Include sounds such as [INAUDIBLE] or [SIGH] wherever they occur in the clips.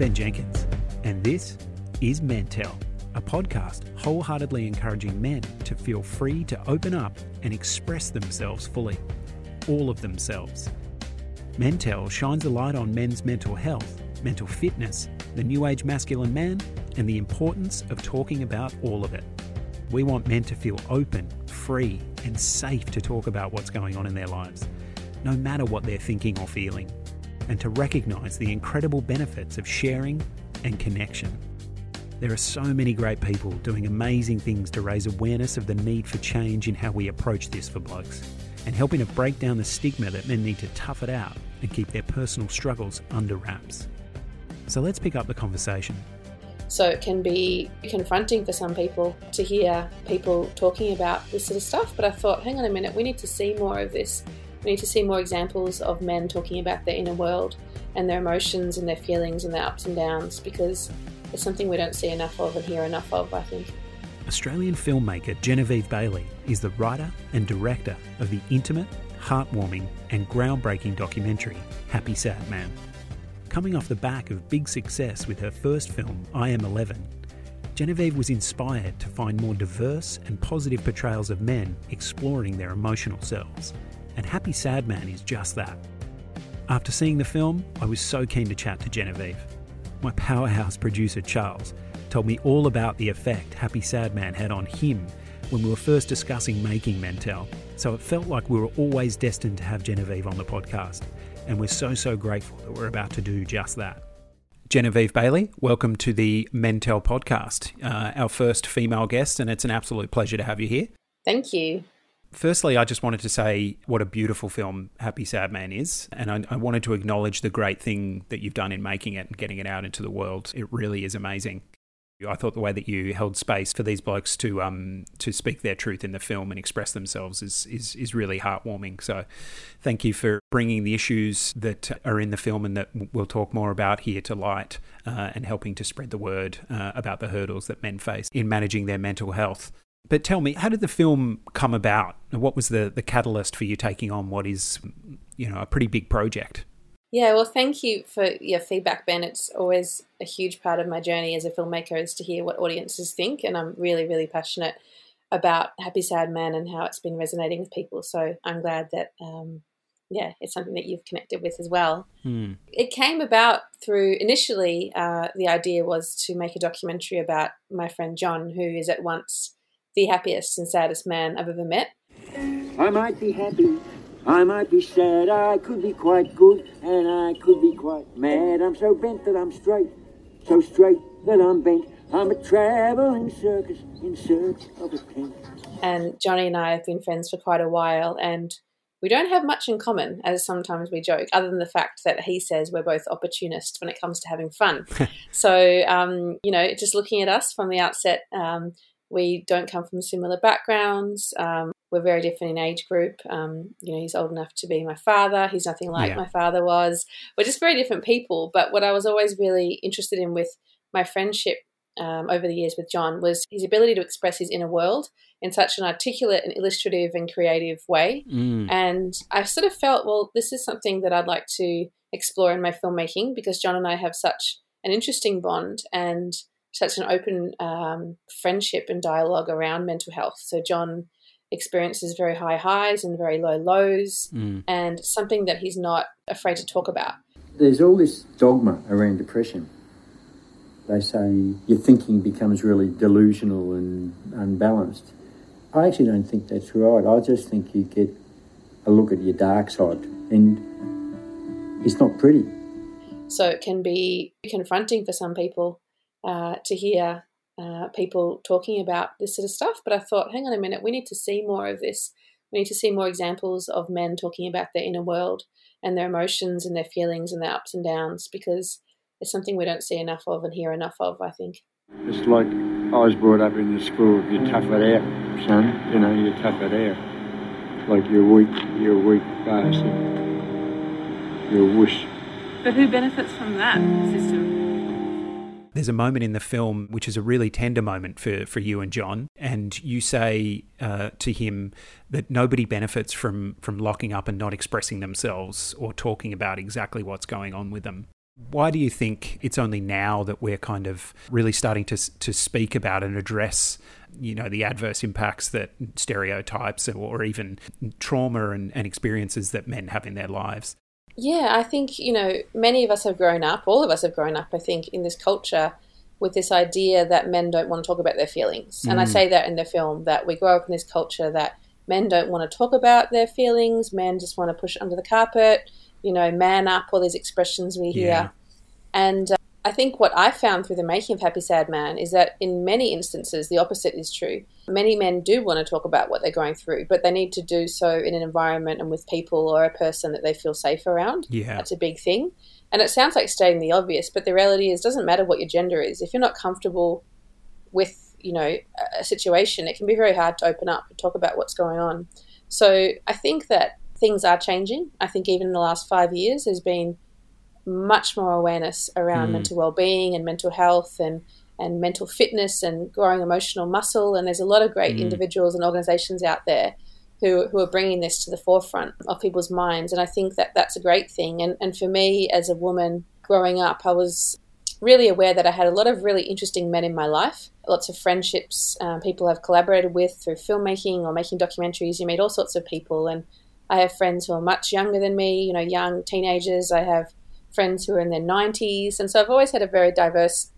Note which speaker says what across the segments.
Speaker 1: Ben Jenkins, and this is Mentel, a podcast wholeheartedly encouraging men to feel free to open up and express themselves fully, all of themselves. Mentel shines a light on men's mental health, mental fitness, the new age masculine man, and the importance of talking about all of it. We want men to feel open, free, and safe to talk about what's going on in their lives, no matter what they're thinking or feeling, and to recognize the incredible benefits of sharing and connection. There are so many great people doing amazing things to raise awareness of the need for change in how we approach this for blokes, and helping to break down the stigma that men need to tough it out and keep their personal struggles under wraps. So let's pick up the conversation.
Speaker 2: So it can be confronting for some people to hear people talking about this sort of stuff. But I thought, hang on a minute, we need to see more of this. We need to see more examples of men talking about their inner world and their emotions and their feelings and their ups and downs because it's something we don't see enough of and hear enough of, I think.
Speaker 1: Australian filmmaker Genevieve Bailey is the writer and director of the intimate, heartwarming, and groundbreaking documentary Happy Sad Man. Coming off the back of big success with her first film, I Am 11, Genevieve was inspired to find more diverse and positive portrayals of men exploring their emotional selves. And Happy Sad Man is just that. After seeing the film, I was so keen to chat to Genevieve. My powerhouse producer, Charles, told me all about the effect Happy Sad Man had on him when we were first discussing making Mentel, so it felt like we were always destined to have Genevieve on the podcast and we're so, so grateful that we're about to do just that. Genevieve Bailey, welcome to the Mentel podcast, uh, our first female guest, and it's an absolute pleasure to have you here.
Speaker 2: Thank you.
Speaker 1: Firstly, I just wanted to say what a beautiful film Happy Sad Man is. And I, I, wanted to acknowledge the great thing that you've done in making it and getting it out into the world. It really is amazing. I thought the way that you held space for these blokes to um to speak their truth in the film and express themselves is is is really heartwarming. So, thank you for bringing the issues that are in the film and that we'll talk more about here to light, uh, and helping to spread the word uh, about the hurdles that men face in managing their mental health. But tell me, how did the film come about? What was the the catalyst for you taking on what is, you know, a pretty big project?
Speaker 2: Yeah, well, thank you for your feedback, Ben. It's always a huge part of my journey as a filmmaker is to hear what audiences think, and I'm really, really passionate about Happy Sad Man and how it's been resonating with people. So I'm glad that, um, yeah, it's something that you've connected with as well.
Speaker 1: Hmm.
Speaker 2: It came about through initially uh, the idea was to make a documentary about my friend John, who is at once the happiest and saddest man I've ever met.
Speaker 3: I might be happy I might be sad, I could be quite good, and I could be quite mad. I'm so bent that I'm straight, so straight that I'm bent. I'm a travelling circus in search of a tent.
Speaker 2: And Johnny and I have been friends for quite a while, and we don't have much in common, as sometimes we joke, other than the fact that he says we're both opportunists when it comes to having fun. [LAUGHS] so, um, you know, just looking at us from the outset, um, we don't come from similar backgrounds. Um, we're very different in age group. Um, you know, he's old enough to be my father. He's nothing like yeah. my father was. We're just very different people. But what I was always really interested in with my friendship um, over the years with John was his ability to express his inner world in such an articulate and illustrative and creative way.
Speaker 1: Mm.
Speaker 2: And I sort of felt, well, this is something that I'd like to explore in my filmmaking because John and I have such an interesting bond and such an open um, friendship and dialogue around mental health. So John experiences very high highs and very low lows,
Speaker 1: mm.
Speaker 2: and something that he's not afraid to talk about.
Speaker 3: There's all this dogma around depression. They say your thinking becomes really delusional and unbalanced. I actually don't think that's right. I just think you get a look at your dark side, and it's not pretty.
Speaker 2: So it can be confronting for some people uh, to hear uh, people talking about this sort of stuff. But I thought, hang on a minute, we need to see more of this. We need to see more examples of men talking about their inner world and their emotions and their feelings and their ups and downs because it's something we don't see enough of and hear enough of, I think.
Speaker 3: It's like I was brought up in the school, you tough it out, son. You know, you tough it out. Like you're weak, you're a weak bastard. You're a wuss.
Speaker 4: But who benefits from that system?
Speaker 1: There's a moment in the film which is a really tender moment for, for you and John, and you say uh, to him that nobody benefits from from locking up and not expressing themselves or talking about exactly what's going on with them. Why do you think it's only now that we're kind of really starting to to speak about and address, you know, the adverse impacts that stereotypes or even trauma and, and experiences that men have in their lives?
Speaker 2: Yeah, I think, you know, many of us have grown up, all of us have grown up, I think, in this culture with this idea that men don't want to talk about their feelings. Mm. And I mm. say that in the film that we grow up in this culture that men don't want to talk about their feelings, men just want to push under the carpet, you know, man up, all these expressions we hear. Yeah. And uh, I think what I found through the making of Happy Sad Man is that in many instances, the opposite is true. Many men do want to talk about what they're going through, but they need to do so in an environment and with people or a person that they feel safe around.
Speaker 1: Yeah.
Speaker 2: That's a big thing. And it sounds like stating the obvious, but the reality is, doesn't matter what your gender is. If you're not comfortable with, you know, a situation, it can be very hard to open up and talk about what's going on. So I think that things are changing. I think even in the last five years, there's been much more awareness around mm. mental well-being and mental health and and mental fitness and growing emotional muscle. And there's a lot of great mm. individuals and organizations out there who, who are bringing this to the forefront of people's minds. And I think that that's a great thing. And and for me as a woman growing up I was really aware that I had a lot of really interesting men in my life. Lots of friendships um, people I've collaborated with through filmmaking or making documentaries. You meet all sorts of people. And I have friends who are much younger than me you know young teenagers. I have friends who are in their 90s. And so I've always had a very diverse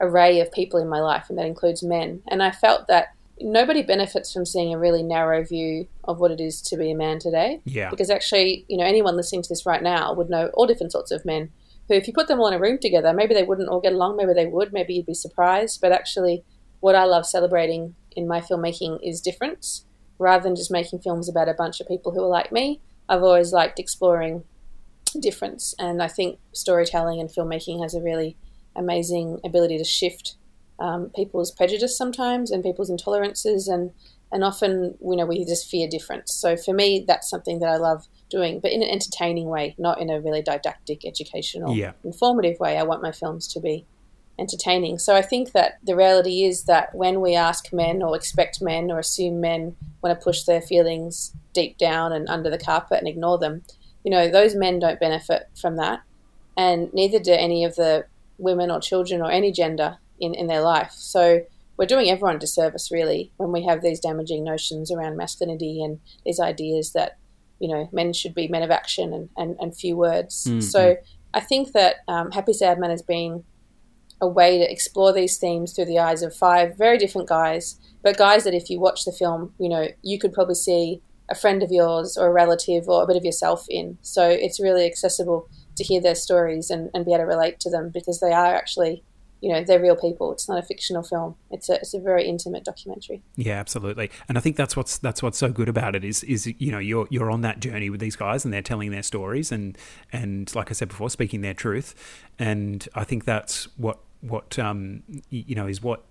Speaker 2: array of people in my life, and that includes men. And I felt that nobody benefits from seeing a really narrow view of what it is to be a man today.
Speaker 1: Yeah.
Speaker 2: Because actually, you know, anyone listening to this right now would know all different sorts of men who, if you put them all in a room together, maybe they wouldn't all get along, maybe they would, maybe you'd be surprised. But actually, what I love celebrating in my filmmaking is difference rather than just making films about a bunch of people who are like me. I've always liked exploring difference. And I think storytelling and filmmaking has a really amazing ability to shift um, people's prejudice sometimes and people's intolerances and and often you know we just fear difference. So for me, that's something that I love doing, but in an entertaining way, not in a really didactic, educational,
Speaker 1: yeah.
Speaker 2: informative way. I want my films to be entertaining. So I think that the reality is that when we ask men or expect men or assume men want to push their feelings deep down and under the carpet and ignore them, you know, those men don't benefit from that, and neither do any of the women or children or any gender in, in their life. So we're doing everyone a disservice, really, when we have these damaging notions around masculinity and these ideas that, you know, men should be men of action and, and, and few words. Mm-hmm. So I think that um, Happy Sad Man has been a way to explore these themes through the eyes of five very different guys, but guys that if you watch the film, you know, you could probably see a friend of yours or a relative or a bit of yourself in. So it's really accessible to hear their stories and, and be able to relate to them because they are actually, you know, they're real people. It's not a fictional film. It's a it's a very intimate documentary.
Speaker 1: Yeah, absolutely. And I think that's what's that's what's so good about it is is you know you're you're on that journey with these guys and they're telling their stories and and like I said before, speaking their truth. And I think that's what what um, you know is what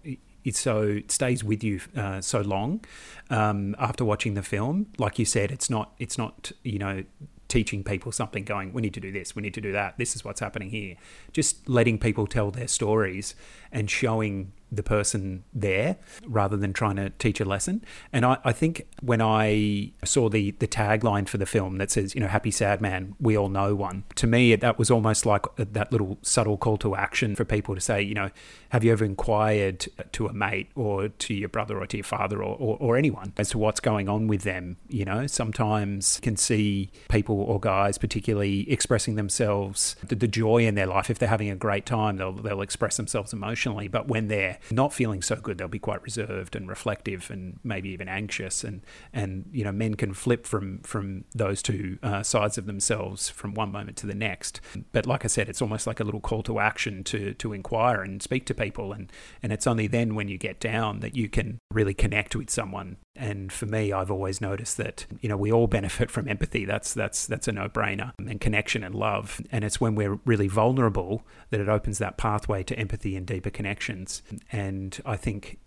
Speaker 1: it's so it stays with you uh, so long um, after watching the film. Like you said, it's not it's not you know teaching people something going we need to do this we need to do that this is what's happening here just letting people tell their stories and showing the person there rather than trying to teach a lesson. And I, I, think when I saw the the tagline for the film that says, you know, happy sad man, we all know one. To me, that was almost like that little subtle call to action for people to say, you know, have you ever inquired to a mate or to your brother or to your father or, or, or anyone as to what's going on with them? You know, sometimes you can see people or guys particularly expressing themselves, the, the joy in their life. If they're having a great time, they'll, they'll express themselves emotionally. But when they're not feeling so good, they'll be quite reserved and reflective and maybe even anxious. And, and you know, men can flip from, from those two uh, sides of themselves from one moment to the next. But like I said, it's almost like a little call to action to, to inquire and speak to people. And, and it's only then when you get down that you can really connect with someone. And for me, I've always noticed that, you know, we all benefit from empathy. That's, that's, that's a no brainer and connection and love. And it's when we're really vulnerable that it opens that pathway to empathy and deeper connections. And I think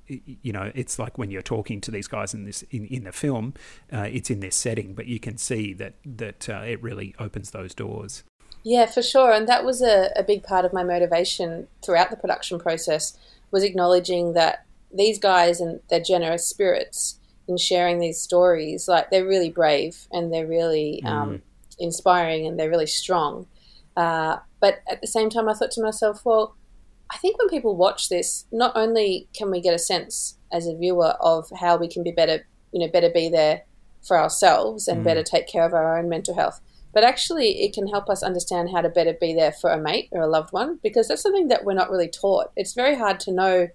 Speaker 1: you know it's like when you're talking to these guys in this in, in the film, uh, it's in this setting, but you can see that that uh, it really opens those doors.
Speaker 2: Yeah, for sure, and that was a, a big part of my motivation throughout the production process was acknowledging that these guys and their generous spirits in sharing these stories, like they're really brave and they're really um, mm. inspiring and they're really strong. Uh, But at the same time, I thought to myself, well, I think when people watch this, not only can we get a sense as a viewer of how we can be better, you know, better be there for ourselves and mm. better take care of our own mental health, but actually it can help us understand how to better be there for a mate or a loved one because that's something that we're not really taught. It's very hard to know.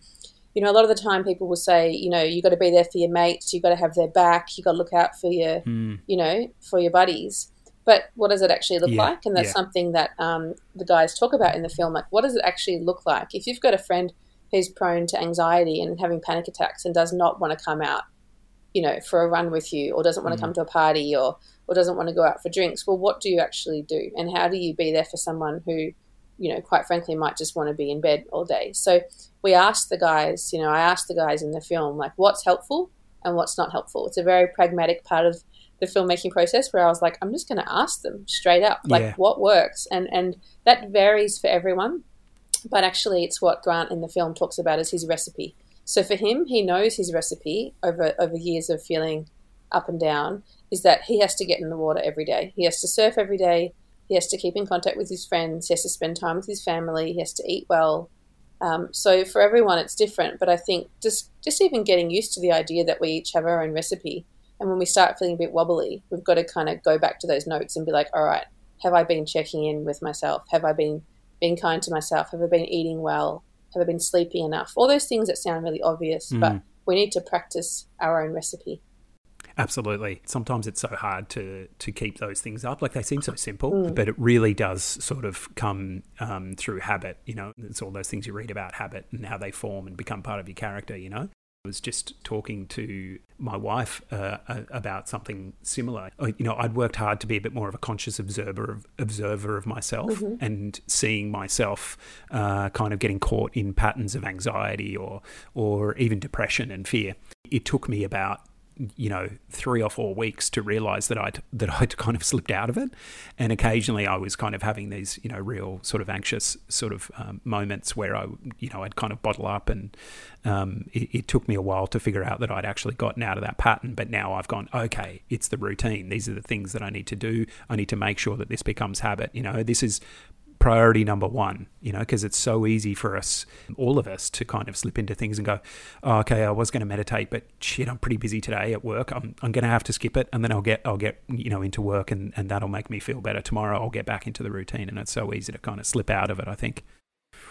Speaker 2: You know, a lot of the time people will say, you know, you got to be there for your mates, you got to have their back, you got to look out for your, mm. you know, for your buddies but what does it actually look yeah, like? And that's yeah. something that um, the guys talk about in the film. Like, what does it actually look like? If you've got a friend who's prone to anxiety and having panic attacks and does not want to come out, you know, for a run with you, or doesn't want mm. to come to a party, or or doesn't want to go out for drinks, well, what do you actually do? And how do you be there for someone who, you know, quite frankly, might just want to be in bed all day? So we asked the guys, you know, I asked the guys in the film, like, what's helpful and what's not helpful. It's a very pragmatic part of the filmmaking process where I was like, I'm just going to ask them straight up, like yeah. what works, and and that varies for everyone. But actually, it's what Grant in the film talks about as his recipe. So for him, he knows his recipe over over years of feeling up and down is that he has to get in the water every day. He has to surf every day. He has to keep in contact with his friends. He has to spend time with his family. He has to eat well. Um, so for everyone, it's different. But I think just just even getting used to the idea that we each have our own recipe and when we start feeling a bit wobbly, we've got to kind of go back to those notes and be like, all right, have I been checking in with myself? Have I been being kind to myself? Have I been eating well? Have I been sleeping enough? All those things that sound really obvious, mm. but we need to practice our own recipe.
Speaker 1: Absolutely. Sometimes it's so hard to to keep those things up. Like they seem so simple, mm. but it really does sort of come um, through habit. You know, it's all those things you read about habit and how they form and become part of your character. You know, I was just talking to my wife uh, about something similar. You know, I'd worked hard to be a bit more of a conscious observer of observer of myself mm-hmm. and seeing myself uh, kind of getting caught in patterns of anxiety or or even depression and fear. It took me about you know three or four weeks to realize that I'd that I'd [LAUGHS] kind of slipped out of it, and occasionally I was kind of having these you know real sort of anxious sort of um, moments where I you know I'd kind of bottle up, and um, it, it, took me a while to figure out that I'd actually gotten out of that pattern. But now I've gone okay, it's the routine. These are the things that I need to do. I need to make sure that this becomes habit. You know, this is priority number one, you know, because it's so easy for us, all of us, to kind of slip into things and go, oh, okay, I was going to meditate, but shit, I'm pretty busy today at work. I'm, I'm going to have to skip it. And then I'll get, I'll get, you know, into work and, and that'll make me feel better. Tomorrow I'll get back into the routine. And it's so easy to kind of slip out of it, I think.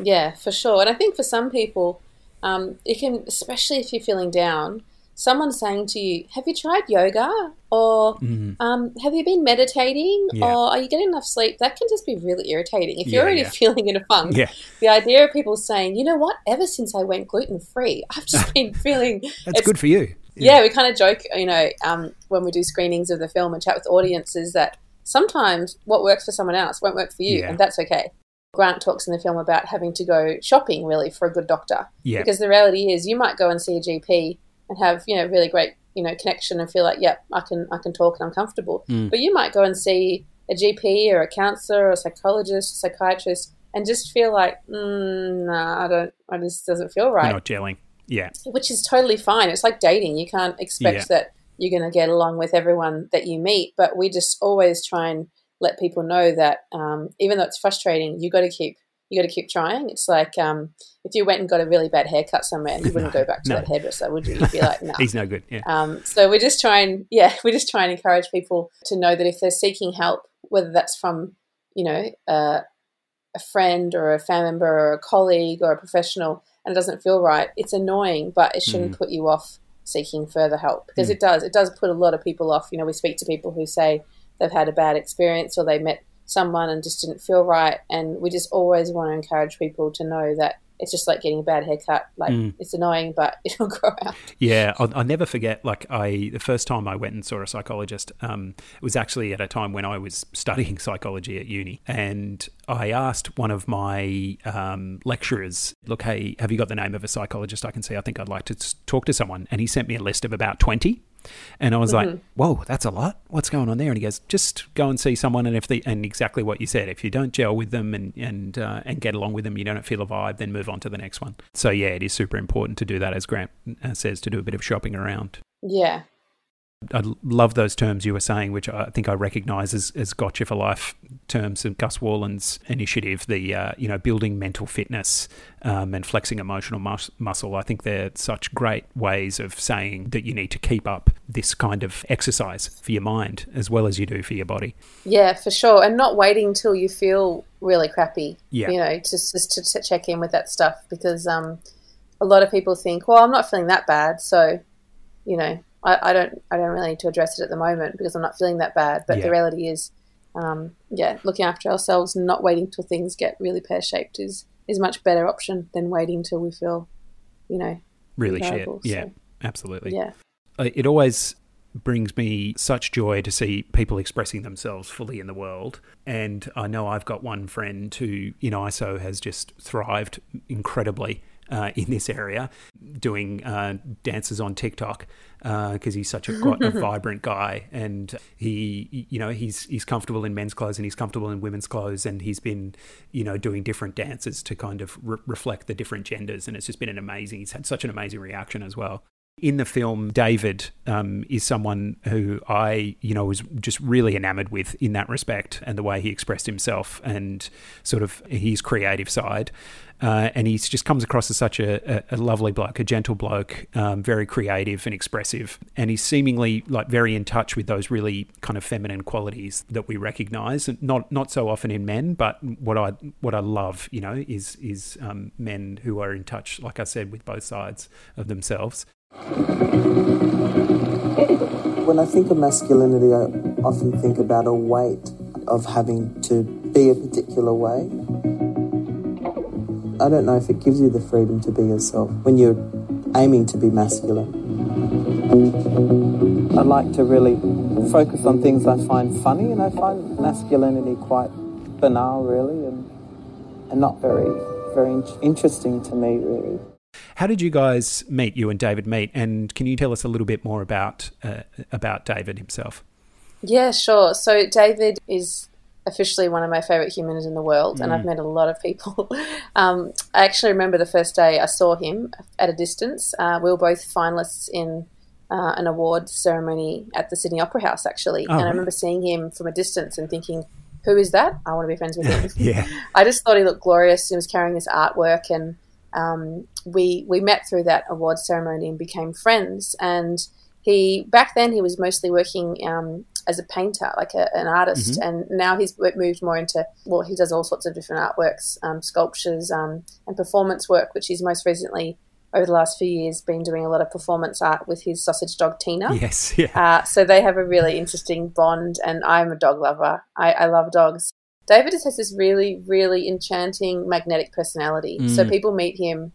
Speaker 2: Yeah, for sure. And I think for some people, um, it can, especially if you're feeling down, someone saying to you, "Have you tried yoga?" or mm. um, "Have you been meditating?" Yeah. or "Are you getting enough sleep?" That can just be really irritating if you're already yeah. [LAUGHS] feeling in a funk.
Speaker 1: Yeah.
Speaker 2: The idea of people saying, "You know what? Ever since I went gluten free, [LAUGHS] I've just been feeling." [LAUGHS]
Speaker 1: That's good for you.
Speaker 2: Yeah. we kind of joke, you know, um, when we do screenings of the film and chat with audiences that sometimes what works for someone else won't work for you, and that's okay. Grant talks in the film about having to go shopping really for a good doctor.
Speaker 1: Yeah.
Speaker 2: Because the reality is you might go and see a GP and have you know really great you know connection and feel like yep I can I can talk and I'm comfortable. Mm. But you might go and see a GP or a counselor or a psychologist, a psychiatrist, and just feel like mm, nah, I don't, I just doesn't feel right.
Speaker 1: You're not gelling, yeah.
Speaker 2: Which is totally fine. It's like dating. You can't expect yeah. that you're going to get along with everyone that you meet, but we just always try and let people know that um, even though it's frustrating, you got to keep you got to keep trying. It's like um, if you went and got a really bad haircut somewhere, you wouldn't [LAUGHS] no, go back to no. that hairdresser, would you? You'd be like, [LAUGHS] no,
Speaker 1: he's no good. Yeah.
Speaker 2: Um, so we're just try and [LAUGHS] yeah, we just try and encourage people to know that if they're seeking help, whether that's from you know uh, a friend or a family member or a colleague or a professional, and it doesn't feel right, it's annoying, but it shouldn't mm. put you off seeking further help because mm. it does. It does put a lot of people off. You know, we speak to people who say they've had a bad experience or they met someone and just didn't feel right. And we just always want to encourage people to know that it's just like getting a bad haircut. Like mm. it's annoying, but [LAUGHS] it'll grow out.
Speaker 1: Yeah, I'll, I'll, never forget. Like I, the first time I went and saw a psychologist, um, it was actually at a time when I was studying [LAUGHS] psychology at uni, and I asked one of my um, lecturers, "Look, hey, have you got the name of a psychologist I can see? I think I'd like to talk to someone." And he sent me a list of about twenty. And I was mm-hmm. like, "Whoa, that's a lot. What's going on there?" And he goes, "Just go and see someone, and if they and exactly what you said, if you don't gel with them and and uh, and get along with them, you don't feel a vibe, then move on to the next one." So yeah, it is super important to do that, as Grant uh, says, to do a bit of shopping around.
Speaker 2: Yeah,
Speaker 1: I love those terms you were saying, which I think I recognise as, as Gotcha for Life terms of Gus Worland's initiative. The uh, you know building mental fitness um, and flexing emotional mus- muscle. I think they're such great ways of saying that you need to keep up this kind of exercise for your mind as well as you do for your body.
Speaker 2: Yeah, for sure, and not waiting till you feel really crappy.
Speaker 1: Yeah.
Speaker 2: you know, just just to, to check in with that stuff because um, a lot of people think, well, I'm not feeling that bad, so you know, I, I don't I don't really need to address it at the moment because I'm not feeling that bad. But
Speaker 1: Yeah.
Speaker 2: the reality is, um, yeah, looking after ourselves and not waiting till things get really pear shaped is is much better option than waiting till we feel, you know,
Speaker 1: Really shit.
Speaker 2: Terrible,
Speaker 1: Yeah, absolutely.
Speaker 2: yeah.
Speaker 1: Uh, It always brings me such joy to see people expressing themselves fully in the world. And I know I've got one friend who, in ISO, has just thrived incredibly uh, in this area, doing uh, dances on TikTok because he's such a quite a [LAUGHS] vibrant guy, and he, you know, he's he's comfortable in men's clothes and he's comfortable in women's clothes, and he's been, you know, doing different dances to kind of re- reflect the different genders, and it's just been an amazing. He's had such an amazing reaction as well. In the film, David um, is someone who I, you know, was just really enamored with in that respect and the way he expressed himself and sort of his creative side. Uh, and he just comes across as such a, a, a lovely bloke, a gentle bloke, um, very creative and expressive. And he's seemingly like very in touch with those really kind of feminine qualities that we recognise. Not not so often in men, but what I what I love, you know, is is um, men who are in touch, like I said, with both sides of themselves.
Speaker 5: When I think of masculinity, I often think about a weight of having to be a particular way. I don't know if it gives you the freedom to be yourself when you're aiming to be masculine. I like to really focus on things I find funny, and I find masculinity quite banal, really, and, and not very, very in- interesting to me, really.
Speaker 1: How did you guys meet? You and David meet, and can you tell us a little bit more about uh, about David himself?
Speaker 2: Yeah, sure. So David is officially one of my favorite humans in the world, and
Speaker 1: Mm.
Speaker 2: I've met a lot of people. [LAUGHS] um, I actually remember the first day I saw him at a distance. Uh, we were both finalists in uh, an award ceremony at the Sydney Opera House, actually,
Speaker 1: Oh,
Speaker 2: and I remember seeing him from a distance and thinking, "Who is that? I want to be friends with him." [LAUGHS]
Speaker 1: Yeah,
Speaker 2: I just thought he looked glorious. He was carrying this artwork, and um, we we met through that award ceremony and became friends. And he back then he was mostly working um, as a painter, like a, an artist, and now he's moved more into well, he does all sorts of different artworks, um, sculptures, um, and performance work, which he's most recently over the last few years been doing a lot of performance art with his sausage dog Tina.
Speaker 1: yes, [LAUGHS] yeah,
Speaker 2: Uh, so they have a really interesting bond, and I'm a dog lover. I, I love dogs. David just has this really, really enchanting, magnetic personality. So
Speaker 1: Mm.
Speaker 2: people meet him,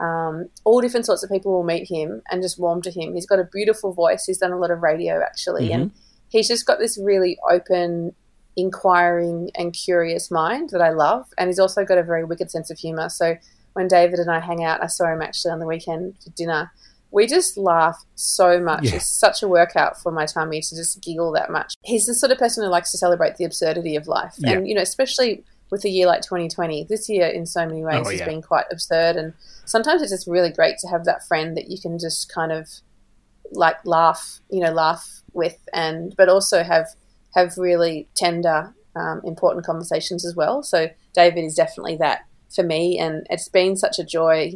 Speaker 2: um, all different sorts of people will meet him and just warm to him. He's got a beautiful voice. He's done a lot of radio actually, and he's just got this really open, inquiring, and curious mind that I love. And he's also got a very wicked sense of humor. So when David and I hang out, I saw him actually on the weekend for dinner. We just laugh so much.
Speaker 1: Yeah.
Speaker 2: It's such a workout for my tummy to just giggle that much. He's the sort of person who likes to celebrate the absurdity of life.
Speaker 1: Yeah.
Speaker 2: And, you know, especially with a year like 2020, this year in so many ways
Speaker 1: Oh,
Speaker 2: has
Speaker 1: yeah.
Speaker 2: been quite absurd. And sometimes it's just really great to have that friend that you can just kind of like laugh, you know, laugh with, and but also have have really tender, um, important conversations as well. So David is definitely that for me, and it's been such a joy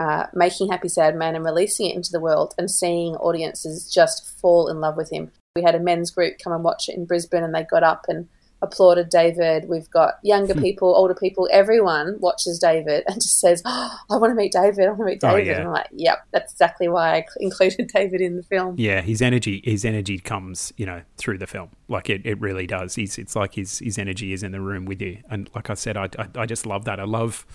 Speaker 2: uh, making Happy Sad Man and releasing it into the world and seeing audiences just fall in love with him. We had a men's group come and watch it in Brisbane, and they got up and applauded David. We've got younger people, older people, everyone watches David and just says, oh, I want to meet David, I want to meet
Speaker 1: Oh,
Speaker 2: David.
Speaker 1: yeah.
Speaker 2: And I'm like, yep, that's exactly why I included [LAUGHS] David in the film.
Speaker 1: yeah. His energy, his energy comes, you know, through the film. Like it, it really does. He's, it's like his, his energy is in the room with you. And like I said, I, I, I just love that. I love,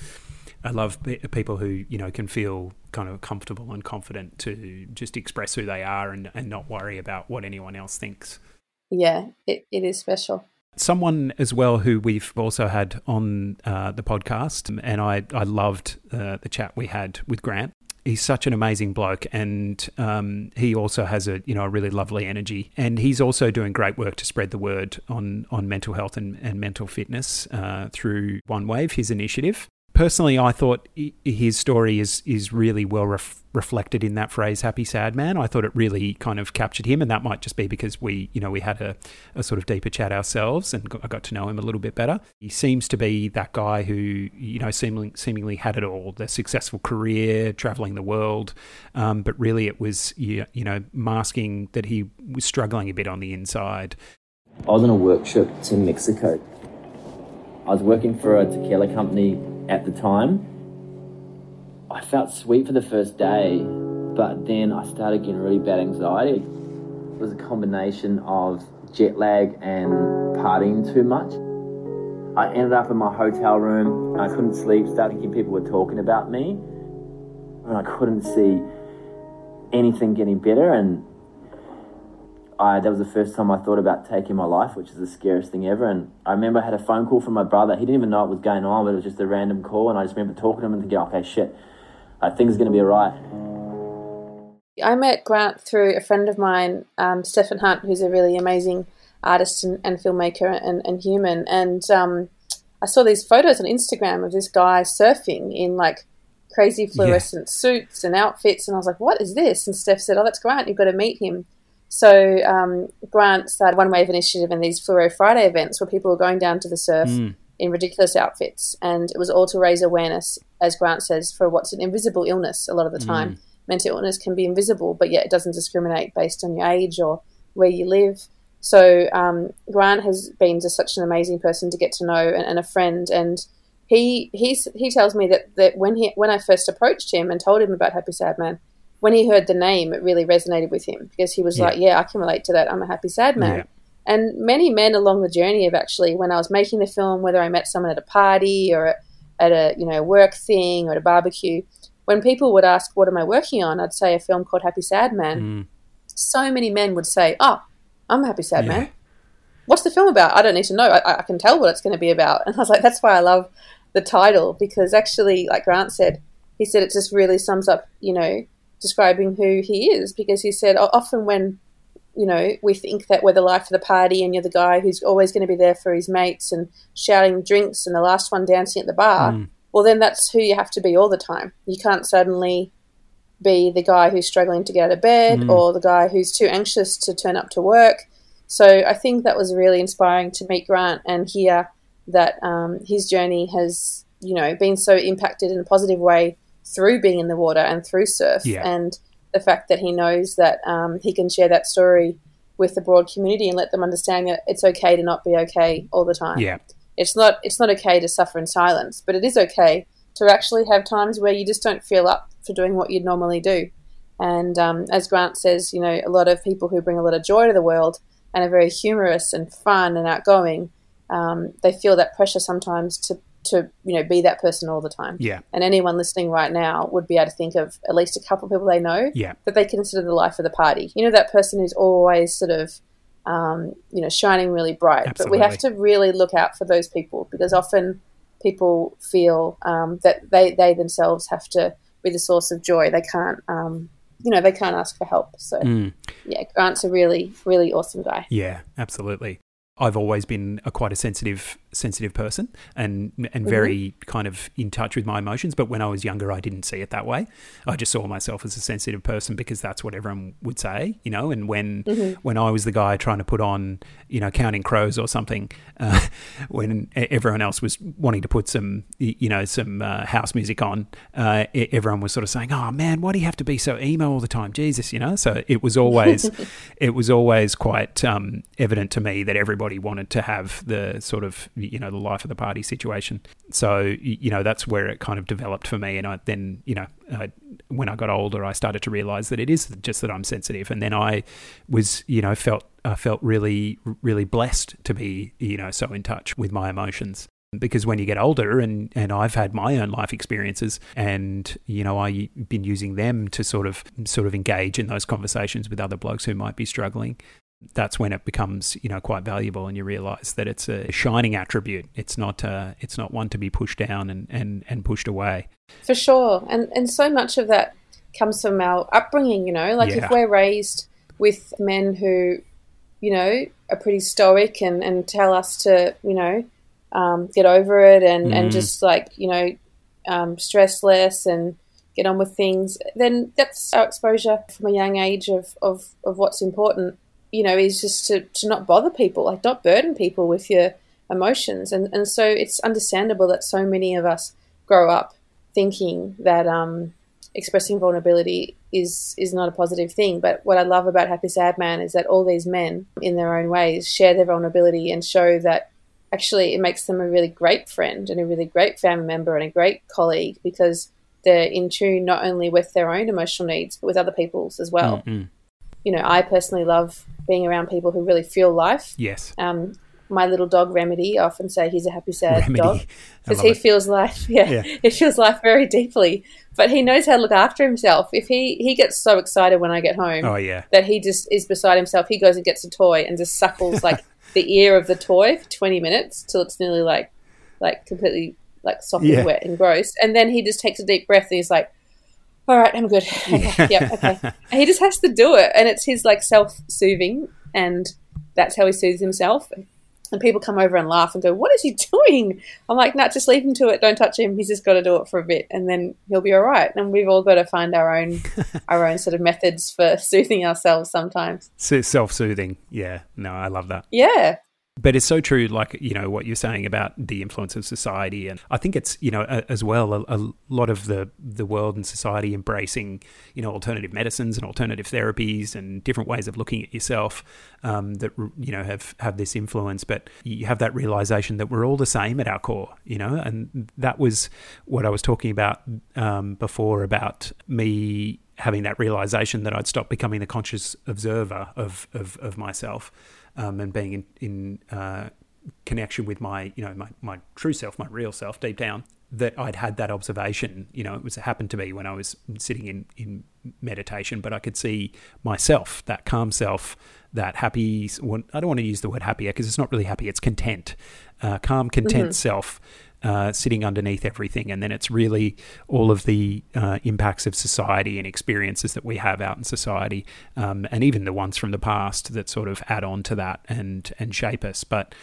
Speaker 1: I love pe- people who you know can feel kind of comfortable and confident to just express who they are and, and not worry about what anyone else thinks.
Speaker 2: Yeah, it, it is special.
Speaker 1: Someone as well who we've also had on uh, the podcast, and I, I loved uh, the chat we had with Grant. He's such an amazing bloke, and um, he also has a you know a really lovely energy, and he's also doing great work to spread the word on on mental health and, and mental fitness uh, through One Wave, his initiative. Personally, I thought his story is is really well ref- reflected in that phrase "happy sad man." I thought it really kind of captured him, and that might just be because we, you know, we had a, a sort of deeper chat ourselves, and I got to know him a little bit better. He seems to be that guy who, you know, seemingly seemingly had it all: the successful career, traveling the world, um, but really it was, you know, masking that he was struggling a bit on the inside.
Speaker 6: I was on a workshop to Mexico. I was working for a tequila company at the time. I felt sweet for the first day, but then I started getting really bad anxiety. It was a combination of jet lag and partying too much. I ended up in my hotel room. I couldn't sleep, started thinking people were talking about me, and I couldn't see anything getting better. And I, that was the first time I thought about taking my life, which is the scariest thing ever. And I remember I had a phone call from my brother. He didn't even know what was going on, but it was just a random call. And I just remember talking to him and thinking, okay, shit, I think it's going to be all right.
Speaker 2: I met Grant through a friend of mine, um, Stephen Hunt, who's a really amazing artist and, and filmmaker and, and, human. And um, I saw these photos on Instagram of this guy surfing in like crazy fluorescent yeah. suits and outfits. And I was like, what is this? And Steph said, oh, that's Grant. You've got to meet him. So um, Grant started One Wave Initiative and these Fluoro Friday events where people were going down to the surf mm. in ridiculous outfits, and it was all to raise awareness, as Grant says, for what's an invisible illness. A lot of the time, mm. mental illness can be invisible, but yet it doesn't discriminate based on your age or where you live. So um, Grant has been just such an amazing person to get to know and, and a friend, and he he's, he tells me that, that when he when I first approached him and told him about Happy Sad Man, when he heard the name, it really resonated with him because he was yeah. like, "Yeah, I can relate to that. I'm a happy sad man." Yeah. And many men along the journey have actually, when I was making the film, whether I met someone at a party or at a you know work thing or at a barbecue, when people would ask, "What am I working on?" I'd say a film called Happy Sad Man. Mm. So many men would say, "Oh, I'm a happy sad yeah. man." What's the film about? I don't need to know. I, I can tell what it's going to be about. And I was like, that's why I love the title because actually, like Grant said, he said it just really sums up, you know, describing who he is because he said often when you know we think that we're the life of the party and you're the guy who's always going to be there for his mates and shouting drinks and the last one dancing at the bar mm. well then that's who you have to be all the time you can't suddenly be the guy who's struggling to get out of bed mm. or the guy who's too anxious to turn up to work so i think that was really inspiring to meet grant and hear that um, his journey has you know been so impacted in a positive way through being in the water and through surf, yeah. and the fact that he knows that um, he can share that story with the broad community and let them understand that it's okay to not be okay all the time.
Speaker 1: Yeah,
Speaker 2: it's not it's not okay to suffer in silence, but it is okay to actually have times where you just don't feel up for doing what you'd normally do. And um, as Grant says, you know, a lot of people who bring a lot of joy to the world and are very humorous and fun and outgoing, um, they feel that pressure sometimes to to you know be that person all the time.
Speaker 1: Yeah.
Speaker 2: And anyone listening right now would be able to think of at least a couple of people they know
Speaker 1: yeah.
Speaker 2: that they consider the life of the party. You know that person who's always sort of um, you know shining really bright.
Speaker 1: Absolutely.
Speaker 2: But we have to really look out for those people because often people feel um, that they they themselves have to be the source of joy. They can't. Um, you know they can't ask for help. So mm. yeah, Grant's a really really awesome guy.
Speaker 1: Yeah, absolutely. I've always been a quite a sensitive sensitive person and and very mm-hmm. kind of in touch with my emotions. But when I was younger, I didn't see it that way. I just saw myself as a sensitive person because that's what everyone would say, you know. And when mm-hmm. when I was the guy trying to put on, you know, Counting Crows or something, uh, [LAUGHS] when everyone else was wanting to put some, you know, some uh, house music on, uh, everyone was sort of saying, "Oh man, why do you have to be so emo all the time, Jesus?" You know. So it was always [LAUGHS] it was always quite um, evident to me that everybody everybody wanted to have the sort of you know the life of the party situation. So you know that's where it kind of developed for me, and I then you know I, when I got older, I started to realize that it is just that I'm sensitive, and then I was you know felt I felt really really blessed to be you know so in touch with my emotions. Because when you get older and and I've had my own life experiences and you know I've been using them to sort of sort of engage in those conversations with other blokes who might be struggling that's when it becomes you know quite valuable and you realize that it's a shining attribute. It's not uh, it's not one to be pushed down and, and, and pushed away.
Speaker 2: For sure. And and so much of that comes from our upbringing you know? Like yeah. if we're raised with men who you know are pretty stoic and, and tell us to you know um, get over it and, mm. and just like you know um, stress less and get on with things, then that's our exposure from a young age of, of, of what's important, you know, is just to, to not bother people, like not burden people with your emotions. And, and so it's understandable that so many of us grow up thinking that um, expressing vulnerability is is not a positive thing. But what I love about Happy Sad Man is that all these men, in their own ways, share their vulnerability and show that actually it makes them a really great friend and a really great family member and a great colleague because they're in tune not only with their own emotional needs but with other people's as well.
Speaker 1: Mm-hmm.
Speaker 2: You know, I personally love being around people who really feel life.
Speaker 1: Yes.
Speaker 2: Um, my little dog Remedy, I often say he's a happy sad
Speaker 1: Remedy.
Speaker 2: dog [LAUGHS] because he
Speaker 1: it.
Speaker 2: feels life. [LAUGHS] Yeah,
Speaker 1: Yeah.
Speaker 2: he feels life very deeply. But he knows how to look after himself. If he he gets so excited when I get home
Speaker 1: Oh yeah.
Speaker 2: that he just is beside himself, he goes and gets a toy and just suckles like [LAUGHS] the ear of the toy for twenty minutes till it's nearly like like completely like soft
Speaker 1: Yeah.
Speaker 2: wet and gross, and then he just takes a deep breath and he's like. All right, I'm good. [LAUGHS] Okay, yep, okay. And he just has to do it, and it's his like self-soothing, and that's how he soothes himself. And people come over and laugh and go, "What is he doing?" I'm like, "No, just leave him to it. Don't touch him. He's just got to do it for a bit, and then he'll be all right." And we've all got to find our own, [LAUGHS] our own sort of methods for [LAUGHS] soothing ourselves sometimes.
Speaker 1: So self-soothing. Yeah. No, I love that.
Speaker 2: Yeah,
Speaker 1: But it's so true, like, you know, what you're saying about the influence of society. And I think it's, you know, a, as well, a, a lot of the, the world and society embracing, you know, alternative medicines and alternative therapies and different ways of looking at yourself um, that, you know, have, have this influence. But you have that realization that we're all the same at our core, you know, and that was what I was talking about um, before about me having that realization that I'd stop becoming the conscious observer of, of, of myself um, and being in, in uh, connection with my, you know, my, my true self, my real self deep down, that I'd had that observation. You know, it was happened to me when I was sitting in, in meditation, but I could see myself, that calm self, that happy, I don't want to use the word happier because it's not really happy, it's content, uh, calm, content self. Uh, sitting underneath everything, and then it's really all of the uh, impacts of society and experiences that we have out in society, um, and even the ones from the past that sort of add on to that and and shape us. But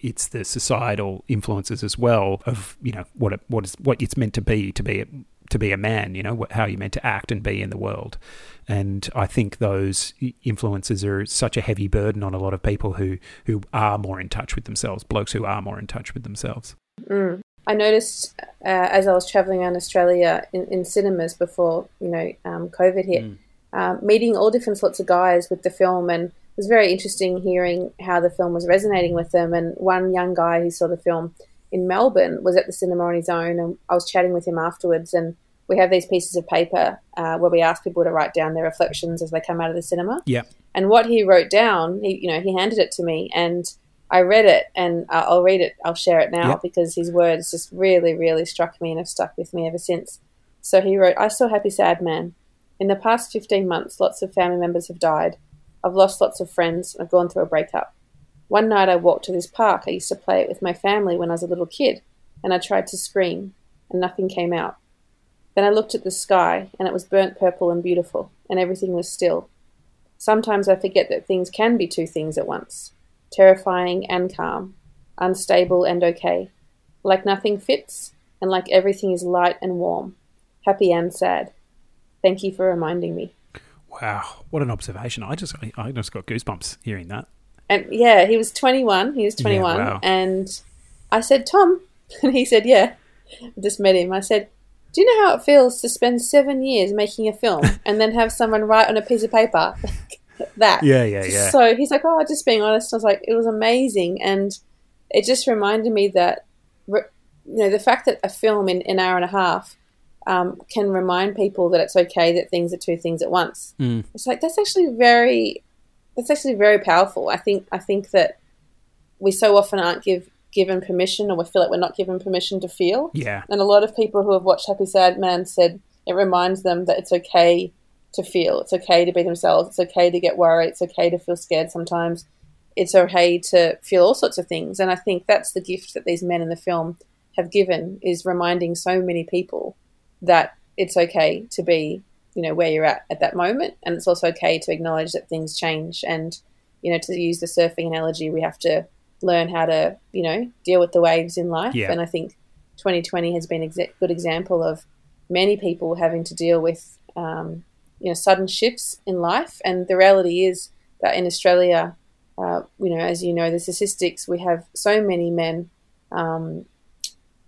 Speaker 1: it's the societal influences as well of you know what it, what is what it's meant to be to be a, to be a man. You know how you're meant to act and be in the world. And I think those influences are such a heavy burden on a lot of people who who are more in touch with themselves, blokes who are more in touch with themselves.
Speaker 2: I noticed uh, as I was traveling around Australia in, in cinemas before you know um, COVID hit, um, meeting all different sorts of guys with the film, and it was very interesting hearing how the film was resonating with them. And one young guy who saw the film in Melbourne was at the cinema on his own, and I was chatting with him afterwards. And we have these pieces of paper uh, where we ask people to write down their reflections as they come out of the cinema.
Speaker 1: Yeah,
Speaker 2: And what he wrote down, he, you know, he handed it to me, and I read it, and uh, I'll read it. I'll share it now
Speaker 1: Yep.
Speaker 2: because his words just really, really struck me and have stuck with me ever since. So he wrote, "I saw Happy Sad Man. In the past fifteen months, lots of family members have died. I've lost lots of friends. and I've gone through a breakup. One night, I walked to this park. I used to play it with my family when I was a little kid, and I tried to scream, and nothing came out. Then I looked at the sky, and it was burnt purple and beautiful, and everything was still." Sometimes I forget that things can be two things at once terrifying and calm, unstable and okay, like nothing fits, and like everything is light and warm, happy and sad. Thank you for reminding me.
Speaker 1: wow, what an observation! I just I, just got goosebumps hearing that.
Speaker 2: And yeah, he was 21. He was 21.
Speaker 1: wow.
Speaker 2: And I said, Tom. [LAUGHS] And he said, Yeah. I just met him. I said, Do you know how it feels to spend seven years making a film and then have someone write on a piece of paper [LAUGHS] that?
Speaker 1: Yeah, yeah, yeah.
Speaker 2: So he's like, Oh, just being honest. I was like, It was amazing. And it just reminded me that, you know, the fact that a film in an hour and a half um, can remind people that it's okay that things are two things at once.
Speaker 1: Mm.
Speaker 2: It's like, that's actually very that's actually very powerful. I think I think that we so often aren't give, given permission, or we feel like we're not given permission to feel.
Speaker 1: Yeah,
Speaker 2: And a lot of people who have watched Happy Sad Man said it reminds them that it's okay to feel. It's okay to be themselves. It's okay to get worried. It's okay to feel scared sometimes. It's okay to feel all sorts of things. And I think that's the gift that these men in the film have given is reminding so many people that it's okay to be you know where you're at at that moment and it's also okay to acknowledge that things change and you know to use the surfing analogy we have to learn how to you know deal with the waves in life
Speaker 1: Yeah.
Speaker 2: and i think 2020 has been a good example of many people having to deal with um, you know sudden shifts in life, and the reality is that in Australia, uh, you know, as you know, the statistics we have so many men, um,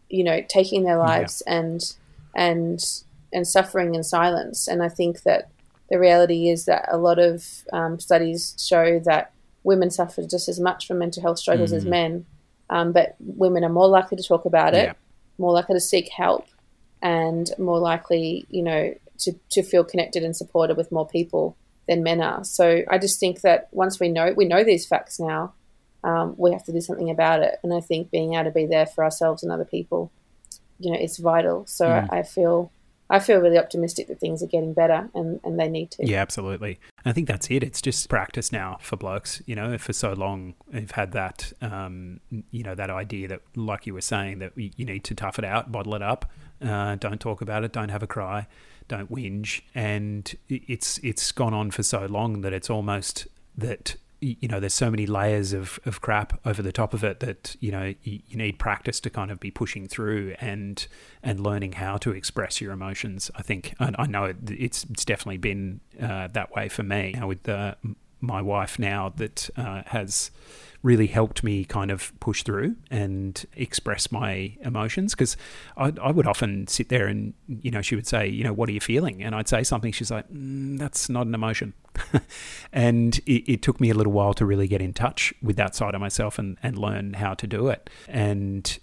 Speaker 2: you know, taking their lives yeah. and and and suffering in silence, and I think that the reality is that a lot of um, studies show that women suffer just as much from mental health struggles mm-hmm. as men, um, but women are more likely to talk about it, yeah. more likely to seek help, and more likely, you know, to, to feel connected and supported with more people than men are. So I just think that once we know we know these facts now, um, we have to do something about it. And I think being able to be there for ourselves and other people, you know, is vital. So mm. I feel I feel really optimistic that things are getting better and, and they need to.
Speaker 1: Yeah, absolutely. I think that's it. It's just practice now for blokes. You know, for so long we've had that, um, you know, that idea that, like you were saying, that you need to tough it out, bottle it up, uh, don't talk about it, don't have a cry, don't whinge, and it's it's gone on for so long that it's almost that you know there's so many layers of, of crap over the top of it that you know you, you, need practice to kind of be pushing through and and learning how to express your emotions i think. I, I know it's it's definitely been uh, that way for me. Now with uh, my wife now that uh, has really helped me kind of push through and express my emotions because I, I, would often sit there and you know she would say you know what are you feeling? And I'd say something she's like mm, that's not an emotion. [LAUGHS] And it, it, took me a little while to really get in touch with that side of myself and, and learn how to do it. And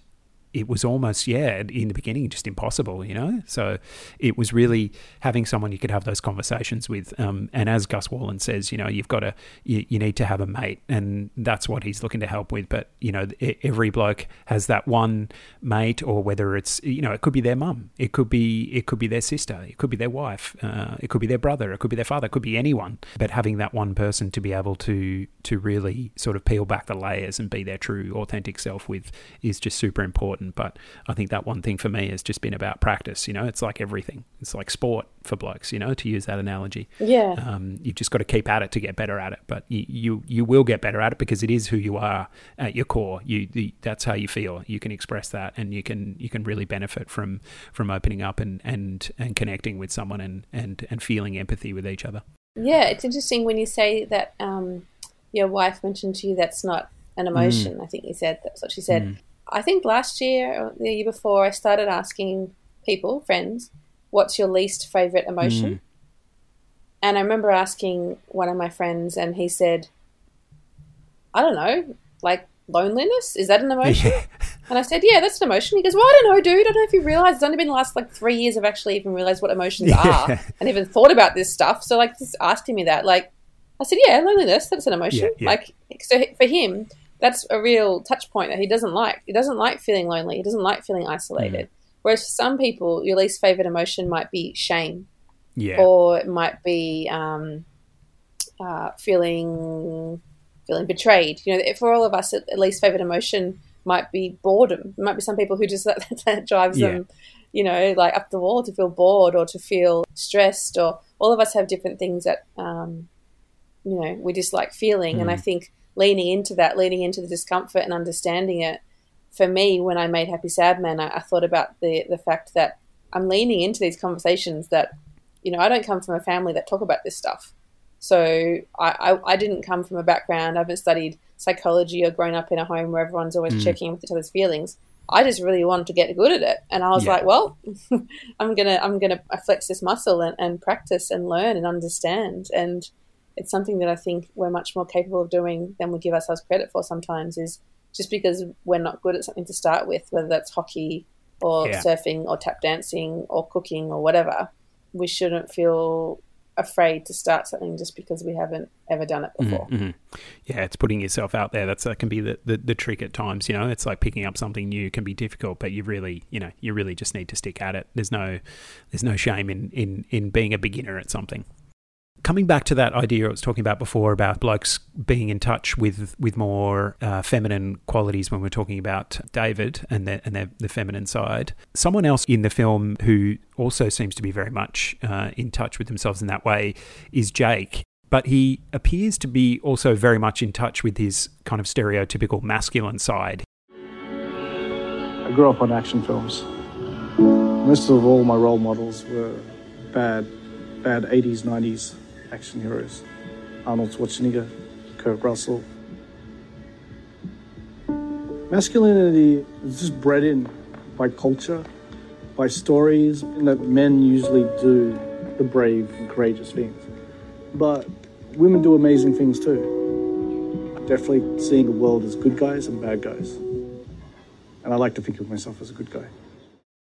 Speaker 1: it was almost yeah in the beginning just impossible you know? So it was really having someone you could have those conversations with. Um, and as Gus Worland says you know you've got to you, you, need to have a mate and that's what he's looking to help with. But you know every bloke has that one mate or whether it's you know it could be their mum it could be it could be their sister it could be their wife uh, it could be their brother it could be their father it could be anyone. But having that one person to be able to to really sort of peel back the layers and be their true authentic self with is just super important important. But I think that one thing for me has just been about practice. You know, it's like everything. It's like sport for blokes. You know, to use that analogy.
Speaker 2: Yeah.
Speaker 1: Um, you've just got to keep at it to get better at it. But you you, you will get better at it because it is who you are at your core. You the, that's how you feel. You can express that, and you can you can really benefit from from opening up and and and connecting with someone and and and feeling empathy with each other.
Speaker 2: Yeah, it's interesting when you say that um, your wife mentioned to you that's not an emotion. Mm. I think you said that's what she said. Mm. I think last year or the year before, I started asking people, friends, what's your least favorite emotion? Mm. And I remember asking one of my friends, and he said, I don't know, like loneliness? Is that an emotion? Yeah. And I said, Yeah, that's an emotion. He goes, Well, I don't know, dude. I don't know if you realize it's only been the last like three years I've actually even realized what emotions [LAUGHS] yeah. are and even thought about this stuff. So, like, just asking me that, like, I said, Yeah, loneliness, that's an emotion. Yeah, like, so for him, that's a real touch point that he doesn't like. He doesn't like feeling lonely. He doesn't like feeling isolated. Mm. Whereas for some people, your least favorite emotion might be shame,
Speaker 1: yeah,
Speaker 2: or it might be um, uh, feeling feeling betrayed. You know, for all of us, at least favorite emotion might be boredom. It might be some people who just [LAUGHS] that, that drives yeah. them, you know, like up the wall to feel bored or to feel stressed. Or all of us have different things that um, you know we dislike feeling, mm. and I mm. think leaning into that, leaning into the discomfort and understanding it. For me, when I made Happy Sad Man, I, I thought about the the fact that I'm leaning into these conversations that, you know, I don't come from a family that talk about this stuff. So I, I, I, didn't come from a background. I haven't studied psychology or grown up in a home where everyone's always mm. checking in with each other's feelings. I just really wanted to get good at it, and I was yeah. like, well, [LAUGHS] I'm gonna I'm gonna flex this muscle and, and practice and learn and understand. And it's something that I think we're much more capable of doing than we give ourselves credit for sometimes is just because we're not good at something to start with, whether that's hockey or yeah. surfing or tap dancing or cooking or whatever, we shouldn't feel afraid to start something just because we haven't ever done it before.
Speaker 1: Mm-hmm. Yeah, it's putting yourself out there. That's that can be the, the, the, trick at times. You know, it's like picking up something new can be difficult, but you really, you know, you really just need to stick at it. There's no there's no shame in in in being a beginner at something coming back to that idea I was talking about before about blokes being in touch with with more uh, feminine qualities when we're talking about David and the, and the, the, feminine side. Someone else in the film who also seems to be very much uh, in touch with themselves in that way is Jake. But he appears to be also very much in touch with his kind of stereotypical masculine side.
Speaker 7: I grew up on action films. Most of all my role models were bad, bad 80s, 90s action heroes. Arnold Schwarzenegger, Kurt Russell. Masculinity is just bred in by culture, by stories, and that men usually do the brave and courageous things. But women do amazing things too. Definitely seeing a world as good guys and bad guys. And I like to think of myself as a good guy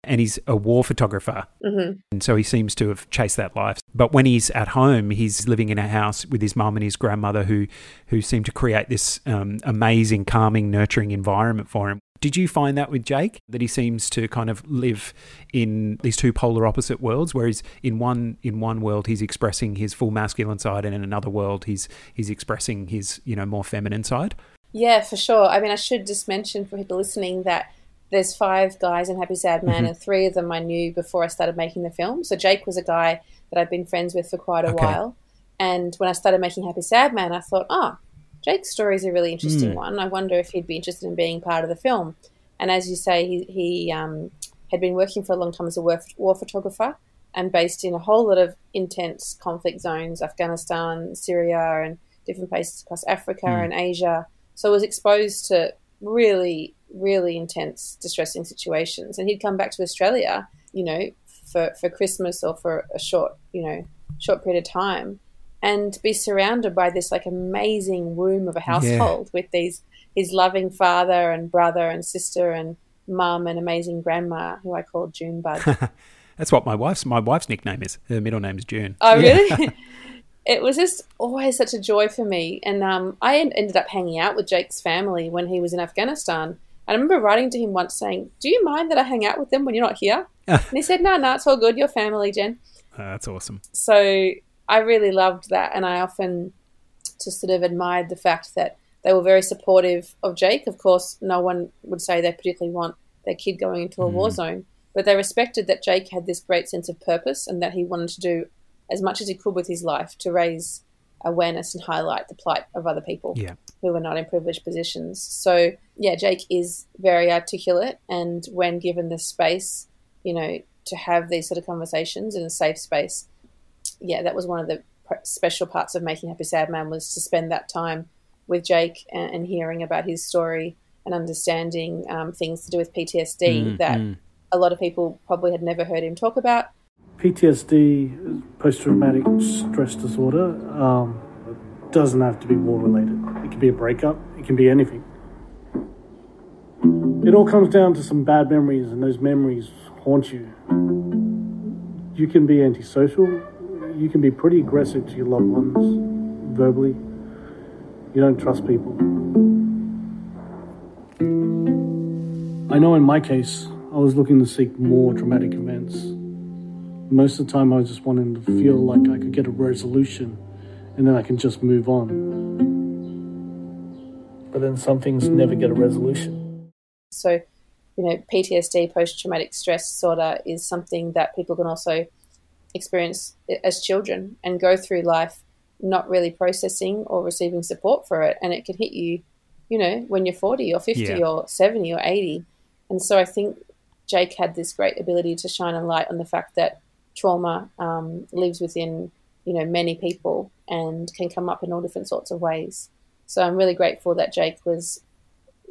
Speaker 1: and he's a war photographer.
Speaker 2: Mm-hmm.
Speaker 1: And so he seems to have chased that life. But when he's at home, he's living in a house with his mum and his grandmother who, who seem to create this um, amazing, calming, nurturing environment for him. Did you find that with Jake that he seems to kind of live in these two polar opposite worlds, where he's in one in one world he's expressing his full masculine side, and in another world he's he's expressing his you know more feminine side?
Speaker 2: Yeah, for sure. I mean, I should just mention for people listening that there's five guys in Happy Sad Man, mm-hmm. and three of them I knew before I started making the film. So Jake was a guy that I'd been friends with for quite a okay. while. And when I started making Happy Sad Man, I thought, oh, Jake's story is a really interesting mm. one. I wonder if he'd be interested in being part of the film. And as you say, he, he um, had been working for a long time as a war, war photographer and based in a whole lot of intense conflict zones Afghanistan, Syria, and different places across Africa mm. and Asia. So I was exposed to really really intense, distressing situations. And he'd come back to Australia, you know, for, for Christmas or for a short, you know, short period of time and be surrounded by this like amazing womb of a household yeah. with these his loving father and brother and sister and mum and amazing grandma who I call June Bud. [LAUGHS]
Speaker 1: That's what my wife's my wife's nickname is. Her middle name is June.
Speaker 2: Oh really? [LAUGHS] it was just always such a joy for me. And um, I ended up hanging out with Jake's family when he was in Afghanistan. I remember writing to him once saying, Do you mind that I hang out with them when you're not here? [LAUGHS] and he said, No, no, it's all good. Your family, Jen.
Speaker 1: Uh, that's awesome.
Speaker 2: So I really loved that. And I often just sort of admired the fact that they were very supportive of Jake. Of course, no one would say they particularly want their kid going into a mm. war zone, but they respected that Jake had this great sense of purpose and that he wanted to do as much as he could with his life to raise awareness and highlight the plight of other people
Speaker 1: yeah.
Speaker 2: Who are not in privileged positions. So, yeah, Jake is very articulate, and when given the space, you know, to have these sort of conversations in a safe space, yeah, that was one of the special parts of making Happy Sad Man was to spend that time with Jake and, and hearing about his story and understanding um, things to do with PTSD mm, that mm. a lot of people probably had never heard him talk about
Speaker 7: PTSD, post traumatic stress disorder, um, doesn't have to be war related. It can be a breakup, it can be anything. It all comes down to some bad memories, and those memories haunt you. You can be antisocial, you can be pretty aggressive to your loved ones verbally. You don't trust people. I know in my case, I was looking to seek more traumatic events most of the time, I was just wanting to feel like I could get a resolution and then I can just move on. But then some things never get a resolution.
Speaker 2: So, you know, PTSD, post traumatic stress disorder, is something that people can also experience as children and go through life not really processing or receiving support for it. And it can hit you, you know, when you're 40 or 50 yeah. or 70 or 80. And so I think Jake had this great ability to shine a light on the fact that trauma um, lives within you know many people and can come up in all different sorts of ways. So I'm really grateful that Jake was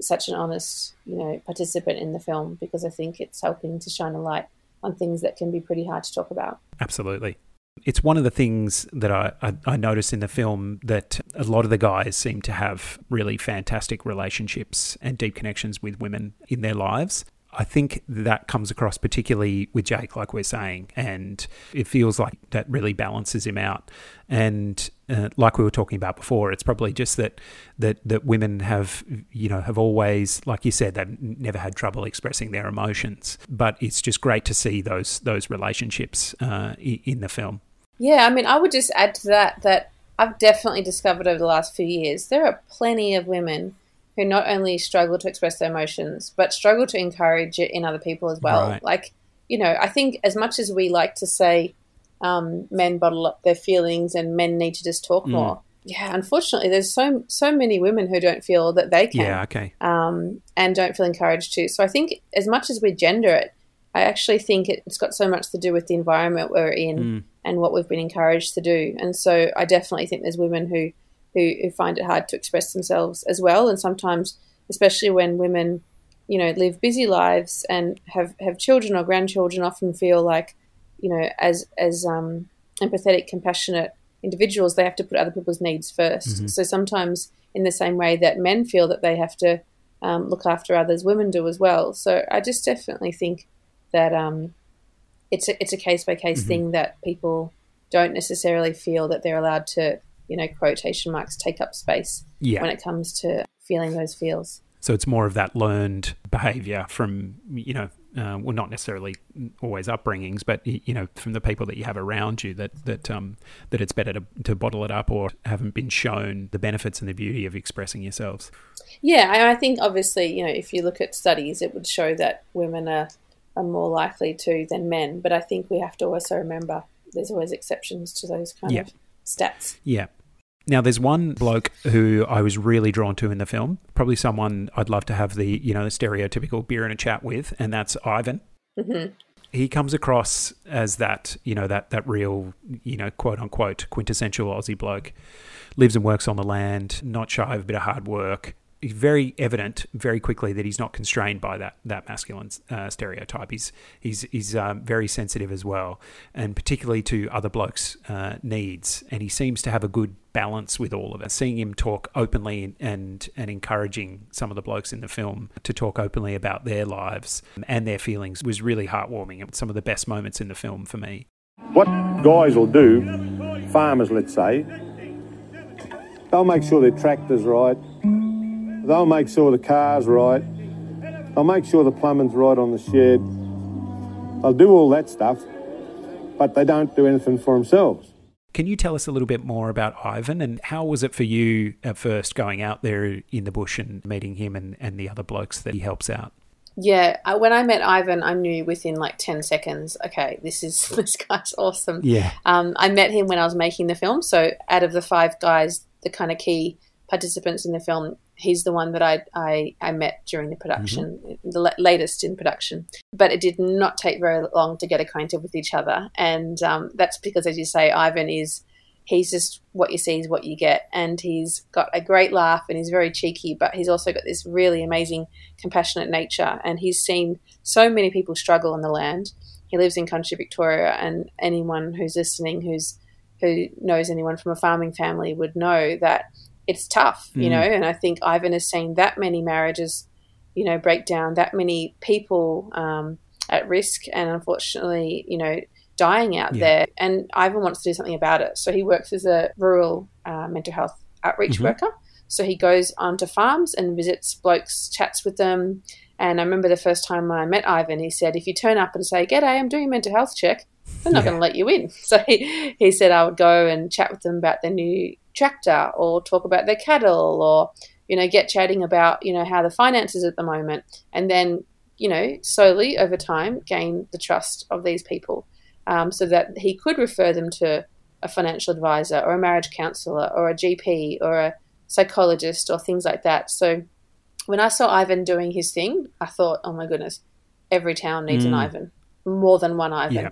Speaker 2: such an honest you know participant in the film because I think it's helping to shine a light on things that can be pretty hard to talk about.
Speaker 1: Absolutely. It's one of the things that I, I, I noticed in the film that a lot of the guys seem to have really fantastic relationships and deep connections with women in their lives. I think that comes across particularly with Jake, like we're saying, and it feels like that really balances him out. And uh, like we were talking about before, it's probably just that that that women have, you know, have always, like you said, they've never had trouble expressing their emotions. But it's just great to see those those relationships uh, in the film.
Speaker 2: Yeah, I mean, I would just add to that that I've definitely discovered over the last few years there are plenty of women who not only struggle to express their emotions, but struggle to encourage it in other people as well. Right. Like, you know, I think as much as we like to say um, men bottle up their feelings and men need to just talk mm. more, yeah, unfortunately, there's so so many women who don't feel that they can.
Speaker 1: Yeah, okay.
Speaker 2: Um, and don't feel encouraged to. So I think as much as we gender it, I actually think it's got so much to do with the environment we're in
Speaker 1: Mm.
Speaker 2: and what we've been encouraged to do. And so I definitely think there's women who, who, who find it hard to express themselves as well. And sometimes, especially when women, you know, live busy lives and have, have children or grandchildren, often feel like, you know, as as um, empathetic, compassionate individuals, they have to put other people's needs 1st So sometimes, in the same way that men feel that they have to um, look after others, women do as well. So I just definitely think that um, it's a, it's a case by case thing that people don't necessarily feel that they're allowed to, you know, quotation marks, take up space
Speaker 1: Yeah.
Speaker 2: when it comes to feeling those feels.
Speaker 1: So it's more of that learned behavior from, you know, uh, well, not necessarily always upbringings, but you know, from the people that you have around you that that um, that it's better to, to bottle it up or haven't been shown the benefits and the beauty of expressing yourselves.
Speaker 2: Yeah, I, I think obviously, you know, if you look at studies, it would show that women are, are more likely to than men. But I think we have to also remember there's always exceptions to those kind
Speaker 1: Yeah.
Speaker 2: of stats.
Speaker 1: Yeah. Now, there's one bloke who I was really drawn to in the film. Probably someone I'd love to have the you know the stereotypical beer and a chat with, and that's Ivan. Mm-hmm. He comes across as that you know that that real you know quote unquote quintessential Aussie bloke. Lives and works on the land, not shy of a bit of hard work. Very evident very quickly that he's not constrained by that that masculine uh, stereotype. He's he's he's um, very sensitive as well, and particularly to other blokes' uh, needs. And he seems to have a good balance with all of it. Seeing him talk openly and and encouraging some of the blokes in the film to talk openly about their lives and their feelings was really heartwarming. It's some of the best moments in the film for me.
Speaker 8: What guys will do, farmers let's say, they'll make sure their tractor's right, they'll make sure the car's right, they'll make sure the plumbing's right on the shed. They'll do all that stuff, but they don't do anything for themselves.
Speaker 1: Can you tell us a little bit more about Ivan and how was it for you at first going out there in the bush and meeting him and, and the other blokes that he helps out?
Speaker 2: Yeah, I, when I met Ivan, I knew within like 10 seconds, okay, this is [LAUGHS] this guy's awesome.
Speaker 1: Yeah.
Speaker 2: Um, I met him when I was making the film. So, out of the five guys, the kind of key participants in the film, he's the one that I I, I met during the production, the la- latest in production. But it did not take very long to get acquainted with each other, and um, that's because, as you say, Ivan is he's just what you see is what you get, and he's got a great laugh and he's very cheeky, but he's also got this really amazing, compassionate nature, and he's seen so many people struggle on the land. He lives in country Victoria, and anyone who's listening who's who knows anyone from a farming family would know that it's tough, you
Speaker 1: Mm.
Speaker 2: know. And I think Ivan has seen that many marriages, you know, break down, that many people um, at risk, and unfortunately, you know, dying out
Speaker 1: Yeah.
Speaker 2: there. And Ivan wants to do something about it. So he works as a rural uh, mental health outreach
Speaker 1: Mhm.
Speaker 2: worker. So he goes onto farms and visits blokes, chats with them. And I remember the first time I met Ivan, he said, if you turn up and say, G'day, I'm doing a mental health check, they're not
Speaker 1: Yeah.
Speaker 2: going to let you in. [LAUGHS] So he, he said I would go and chat with them about their new tractor or talk about their cattle or, you know, get chatting about, you know, how the finances at the moment. And then, you know, slowly over time gain the trust of these people um, so that he could refer them to a financial advisor or a marriage counselor or a GP or a psychologist or things like that. So when I saw Ivan doing his thing, I thought, oh my goodness, every town needs an
Speaker 1: Mm.
Speaker 2: Ivan, more than one Ivan.
Speaker 1: Yeah.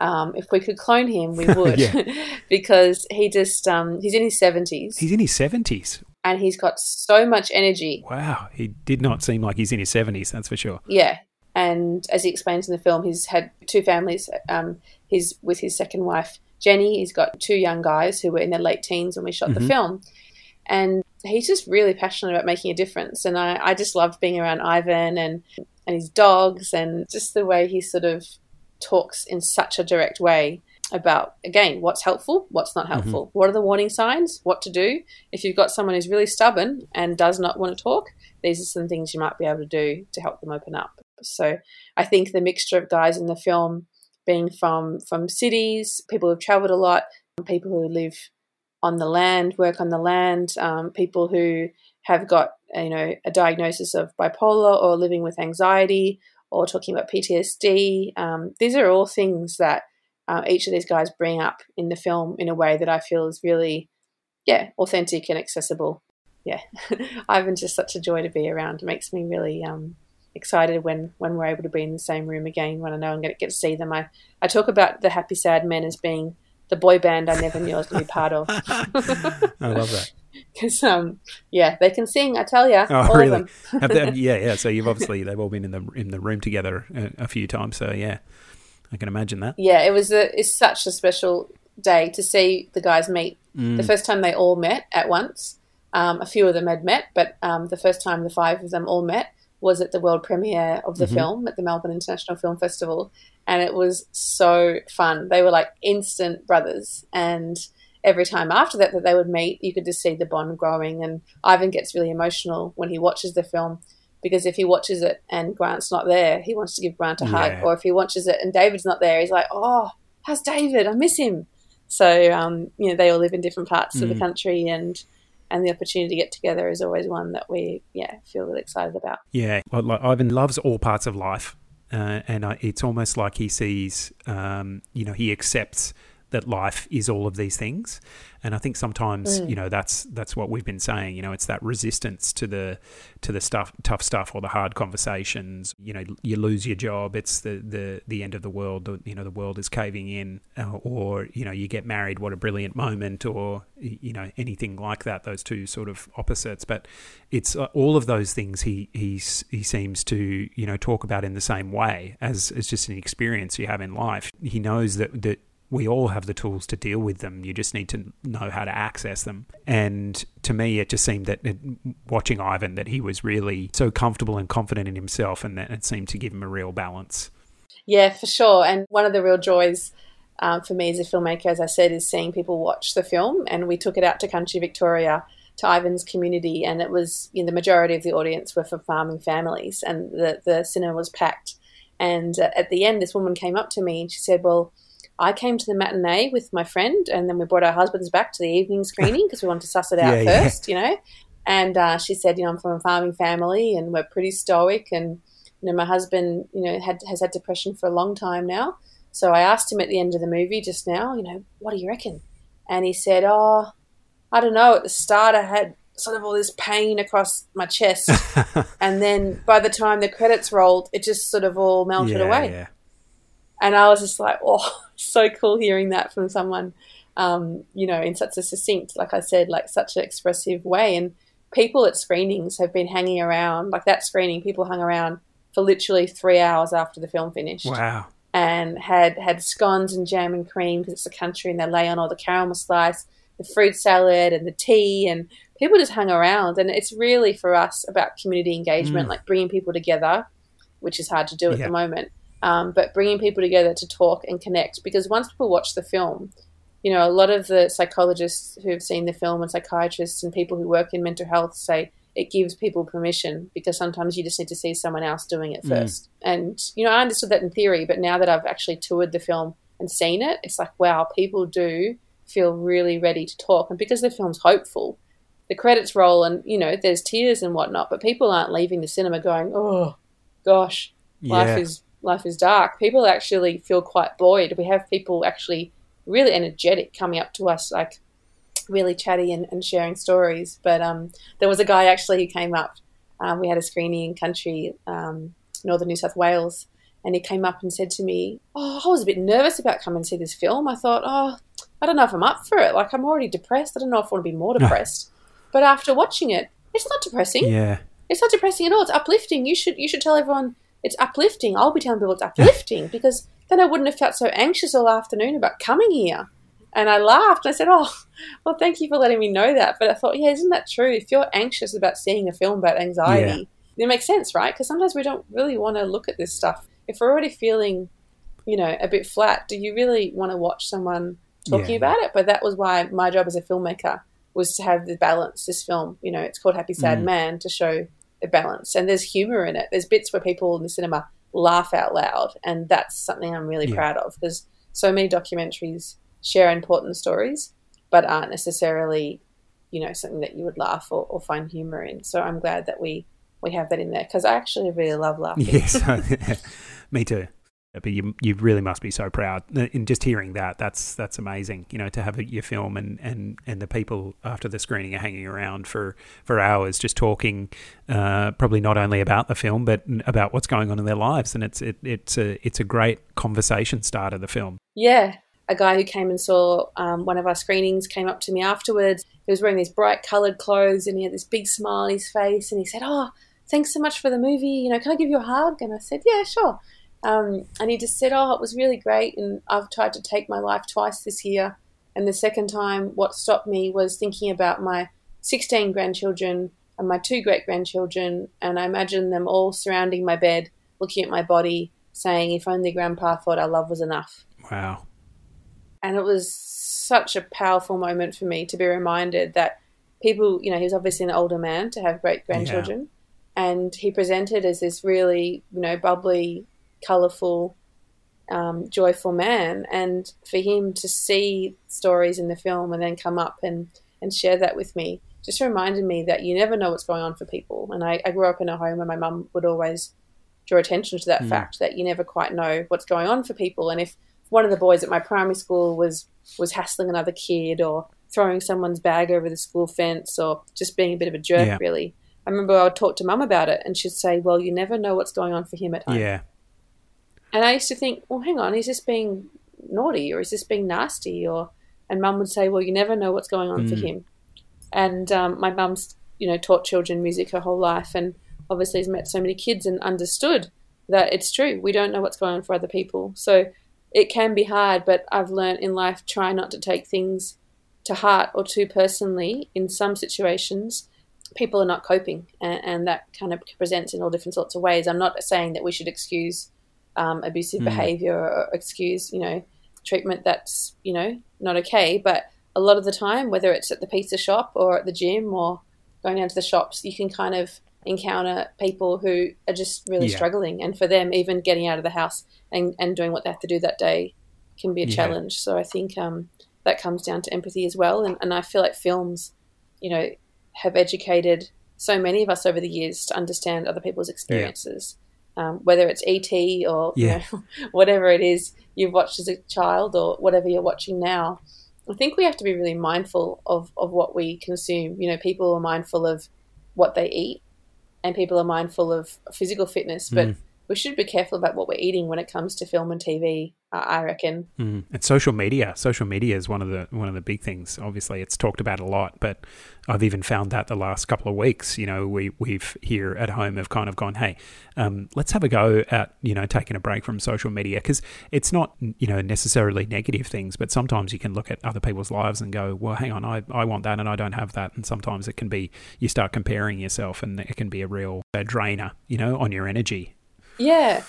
Speaker 2: Um, if we could clone him, we [LAUGHS] would, [LAUGHS] because he just um, he's in his seventies
Speaker 1: He's in his 70s.
Speaker 2: and he's got so much energy.
Speaker 1: Wow. He did not seem like he's in his 70s, that's for sure.
Speaker 2: Yeah, and as he explains in the film, he's had two families. Um, he's with his second wife Jenny. He's got two young guys who were in their late teens when we shot the
Speaker 1: Mhm.
Speaker 2: film, and he's just really passionate about making a difference. And I, I just loved being around Ivan and and his dogs and just the way he sort of talks in such a direct way about again what's helpful what's not helpful. What are the warning signs? What to do? If you've got someone who's really stubborn and does not want to talk these are some things you might be able to do to help them open up. So i think the mixture of guys in the film being from from cities people who've traveled a lot people who live on the land work on the land um, people who have got you know a diagnosis of bipolar or living with anxiety or talking about PTSD. Um, these are all things that uh, each of these guys bring up in the film in a way that I feel is really yeah, authentic and accessible. Yeah, [LAUGHS] Ivan's just such a joy to be around. It makes me really um, excited when when we're able to be in the same room again. When I know I'm going to get to see them, I I talk about the Happy Sad Men as being the boy band I never knew I was going to be part of. [LAUGHS]
Speaker 1: I love that. [LAUGHS]
Speaker 2: Because um, yeah, they can sing. I tell you,
Speaker 1: Oh,
Speaker 2: all
Speaker 1: really?
Speaker 2: of them. [LAUGHS]
Speaker 1: Have they, [LAUGHS] yeah, yeah. So you've obviously they've all been in the in the room together a, a few times. So yeah, I can imagine that.
Speaker 2: yeah, it was a it's such a special day to see the guys meet.
Speaker 1: Mm.
Speaker 2: The first time they all met at once. Um, a few of them had met, but um, the first time the five of them all met was at the world premiere of the
Speaker 1: Mhm.
Speaker 2: film at the Melbourne International Film Festival, and it was so fun. They were like instant brothers, and every time after that that they would meet, you could just see the bond growing. And Ivan gets really emotional when he watches the film because if he watches it and Grant's not there, he wants to give Grant a hug,
Speaker 1: Yeah.
Speaker 2: or if he watches it and David's not there, he's like, "Oh, how's David? I miss him." So um, you know, they all live in different parts of the
Speaker 1: Mm.
Speaker 2: country, and and the opportunity to get together is always one that we yeah feel really excited about.
Speaker 1: Yeah, well, like Ivan loves all parts of life, uh, and I, it's almost like he sees, um, you know, he accepts that life is all of these things, and I think sometimes,
Speaker 2: Mm.
Speaker 1: you know, that's that's what we've been saying. You know, it's that resistance to the to the stuff, tough stuff, or the hard conversations. You know, you lose your job, it's the the the end of the world. You know, the world is caving in, uh, or you know, you get married. What a brilliant moment, or you know, anything like that. Those two sort of opposites, but it's uh, all of those things he he he seems to you know talk about in the same way as as just an experience you have in life. He knows that that we all have the tools to deal with them. You just need to know how to access them. And to me, it just seemed that it, watching Ivan that he was really so comfortable and confident in himself, and that it seemed to give him a real balance.
Speaker 2: Yeah, for sure. And one of the real joys um, for me as a filmmaker, as I said, is seeing people watch the film. And we took it out to Country Victoria to Ivan's community, and it was you know, the majority of the audience were for farming families, and the the cinema was packed. And uh, at the end, this woman came up to me and she said, "Well." I came to the matinee with my friend, and then we brought our husbands back to the evening screening because we wanted to suss it out
Speaker 1: Yeah, yeah.
Speaker 2: first, you know. And uh, she said, "You know, I'm from a farming family, and we're pretty stoic, and you know, my husband, you know, had has had depression for a long time now. So I asked him at the end of the movie just now, you know, what do you reckon? And he said, oh, I don't know. At the start, I had sort of all this pain across my chest, [LAUGHS] and then by the time the credits rolled, it just sort of all melted
Speaker 1: yeah,
Speaker 2: away.
Speaker 1: Yeah.
Speaker 2: And I was just like, oh, [LAUGHS] so cool hearing that from someone, um, you know, in such a succinct, like I said, like such an expressive way. And people at screenings have been hanging around, like that screening, people hung around for literally three hours after the film finished
Speaker 1: Wow.
Speaker 2: and had had scones and jam and cream because it's a country and they lay on all the caramel slice, the fruit salad and the tea and people just hung around and it's really for us about community engagement,
Speaker 1: Mm.
Speaker 2: like bringing people together, which is hard to do at the moment. Um, but bringing people together to talk and connect because once people watch the film, you know, a lot of the psychologists who've seen the film and psychiatrists and people who work in mental health say it gives people permission because sometimes you just need to see someone else doing it
Speaker 1: Mm.
Speaker 2: first. And, you know, I understood that in theory, but now that I've actually toured the film and seen it, it's like, wow, people do feel really ready to talk. And because the film's hopeful, the credits roll and, you know, there's tears and whatnot, but people aren't leaving the cinema going, oh, gosh, life
Speaker 1: Yeah.
Speaker 2: is life is dark. People actually feel quite buoyed. We have people actually really energetic coming up to us, like really chatty and, and sharing stories. But um, there was a guy actually who came up. Um, we had a screening in country, um, northern New South Wales, and he came up and said to me, "Oh, I was a bit nervous about coming to see this film. I thought, oh, I don't know if I'm up for it. Like I'm already depressed. I don't know if I want to be more depressed. but after watching it, it's not depressing.
Speaker 1: Yeah.
Speaker 2: It's not depressing at all. It's uplifting. You should you should tell everyone it's uplifting. I'll be telling people it's uplifting [LAUGHS] because then I wouldn't have felt so anxious all afternoon about coming here. And I laughed. I said, "Oh, well, thank you for letting me know that." But I thought, yeah, isn't that true? If you're anxious about seeing a film about anxiety, it makes sense, right? Because sometimes we don't really want to look at this stuff. If we're already feeling, you know, a bit flat, do you really want to watch someone talking
Speaker 1: Yeah.
Speaker 2: about it? But that was why my job as a filmmaker was to have the balance. This film, you know, it's called Happy Sad
Speaker 1: Mm.
Speaker 2: Man to show balance, and there's humor in it. There's bits where people in the cinema laugh out loud, and that's something I'm really
Speaker 1: Yeah.
Speaker 2: proud of because so many documentaries share important stories, but aren't necessarily, you know, something that you would laugh or, or find humor in. So I'm glad that we we have that in there because I actually really love laughing.
Speaker 1: Yes. [LAUGHS] [LAUGHS] Me too. But you you really must be so proud. In just hearing that, that's that's amazing. You know, to have your film and, and, and the people after the screening are hanging around for, for hours, just talking, uh, probably not only about the film but about what's going on in their lives, and it's it, it's a it's a great conversation starter. The film.
Speaker 2: Yeah, a guy who came and saw um, one of our screenings came up to me afterwards. He was wearing these bright coloured clothes and he had this big smile on his face, and he said, "Oh." Thanks so much for the movie. You know, can I give you a hug? And I said, Yeah, sure. Um, and he just said, Oh, it was really great. And I've tried to take my life twice this year. And the second time, what stopped me was thinking about my 16 grandchildren and my two great grandchildren. And I imagined them all surrounding my bed, looking at my body, saying, If only grandpa thought our love was enough.
Speaker 1: Wow.
Speaker 2: And it was such a powerful moment for me to be reminded that people, you know, he was obviously an older man to have great grandchildren. Yeah. And he presented as this really, you know, bubbly, colourful, um, joyful man. And for him to see stories in the film and then come up and, and share that with me just reminded me that you never know what's going on for people. And I, I grew up in a home where my mum would always draw attention to that mm. fact that you never quite know what's going on for people. And if one of the boys at my primary school was was hassling another kid or throwing someone's bag over the school fence or just being a bit of a jerk, yeah. really. I remember I would talk to mum about it and she'd say, Well, you never know what's going on for him at home.
Speaker 1: Yeah.
Speaker 2: And I used to think, well, hang on, is this being naughty or is this being nasty? Or and mum would say, well, you never know what's going on mm. for him. And um, my mum's, you know, taught children music her whole life, and obviously has met so many kids and understood that it's true. We don't know what's going on for other people, so it can be hard. But I've learned in life try not to take things to heart or too personally. In some situations, people are not coping, and, and that kind of presents in all different sorts of ways. I'm not saying that we should excuse um, abusive mm. behavior or excuse, you know, treatment that's, you know, not okay. But a lot of the time, whether it's at the pizza shop or at the gym or going down to the shops, you can kind of encounter people who are just really yeah. struggling. And for them, even getting out of the house and, and doing what they have to do that day can be a yeah. challenge. So I think um, that comes down to empathy as well. And, and I feel like films, you know, have educated so many of us over the years to understand other people's experiences. Um, whether it's ET or yeah. you know, [LAUGHS] whatever it is you've watched as a child or whatever you're watching now. I think we have to be really mindful of, of what we consume. You know, people are mindful of what they eat and people are mindful of physical fitness, but mm. We should be careful about what we're eating when it comes to film and TV I reckon.
Speaker 1: Mm. And social media, social media is one of the one of the big things. Obviously, it's talked about a lot, but I've even found that the last couple of weeks. You know, we we've here at home have kind of gone, hey, um, let's have a go at you know taking a break from social media because it's not you know necessarily negative things, but sometimes you can look at other people's lives and go, well, hang on, I I want that and I don't have that, and sometimes it can be you start comparing yourself and it can be a real a drainer, you know, on your energy.
Speaker 2: Yeah.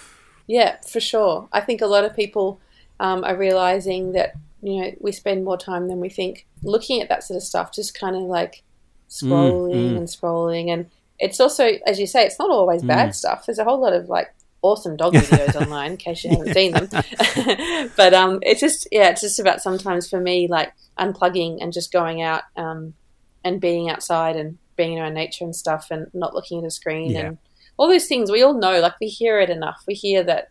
Speaker 2: Yeah, for sure. I think a lot of people um, are realizing that you know we spend more time than we think looking at that sort of stuff, just kind of like scrolling mm, mm. and scrolling. And it's also, as you say, it's not always mm. bad stuff. There's a whole lot of like awesome dog videos online, in case you haven't seen them. [LAUGHS] [LAUGHS] but um, it's just yeah, it's just about sometimes for me like unplugging and just going out um, and being outside and being around nature and stuff, and not looking at a screen yeah. and all those things we all know, like we hear it enough. We hear that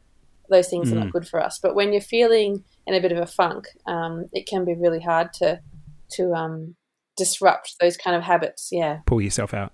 Speaker 2: those things mm. are not mm. good for us. But when you're feeling in a bit of a funk, um, it can be really hard to to um, disrupt those kind of habits. Yeah,
Speaker 1: pull yourself out.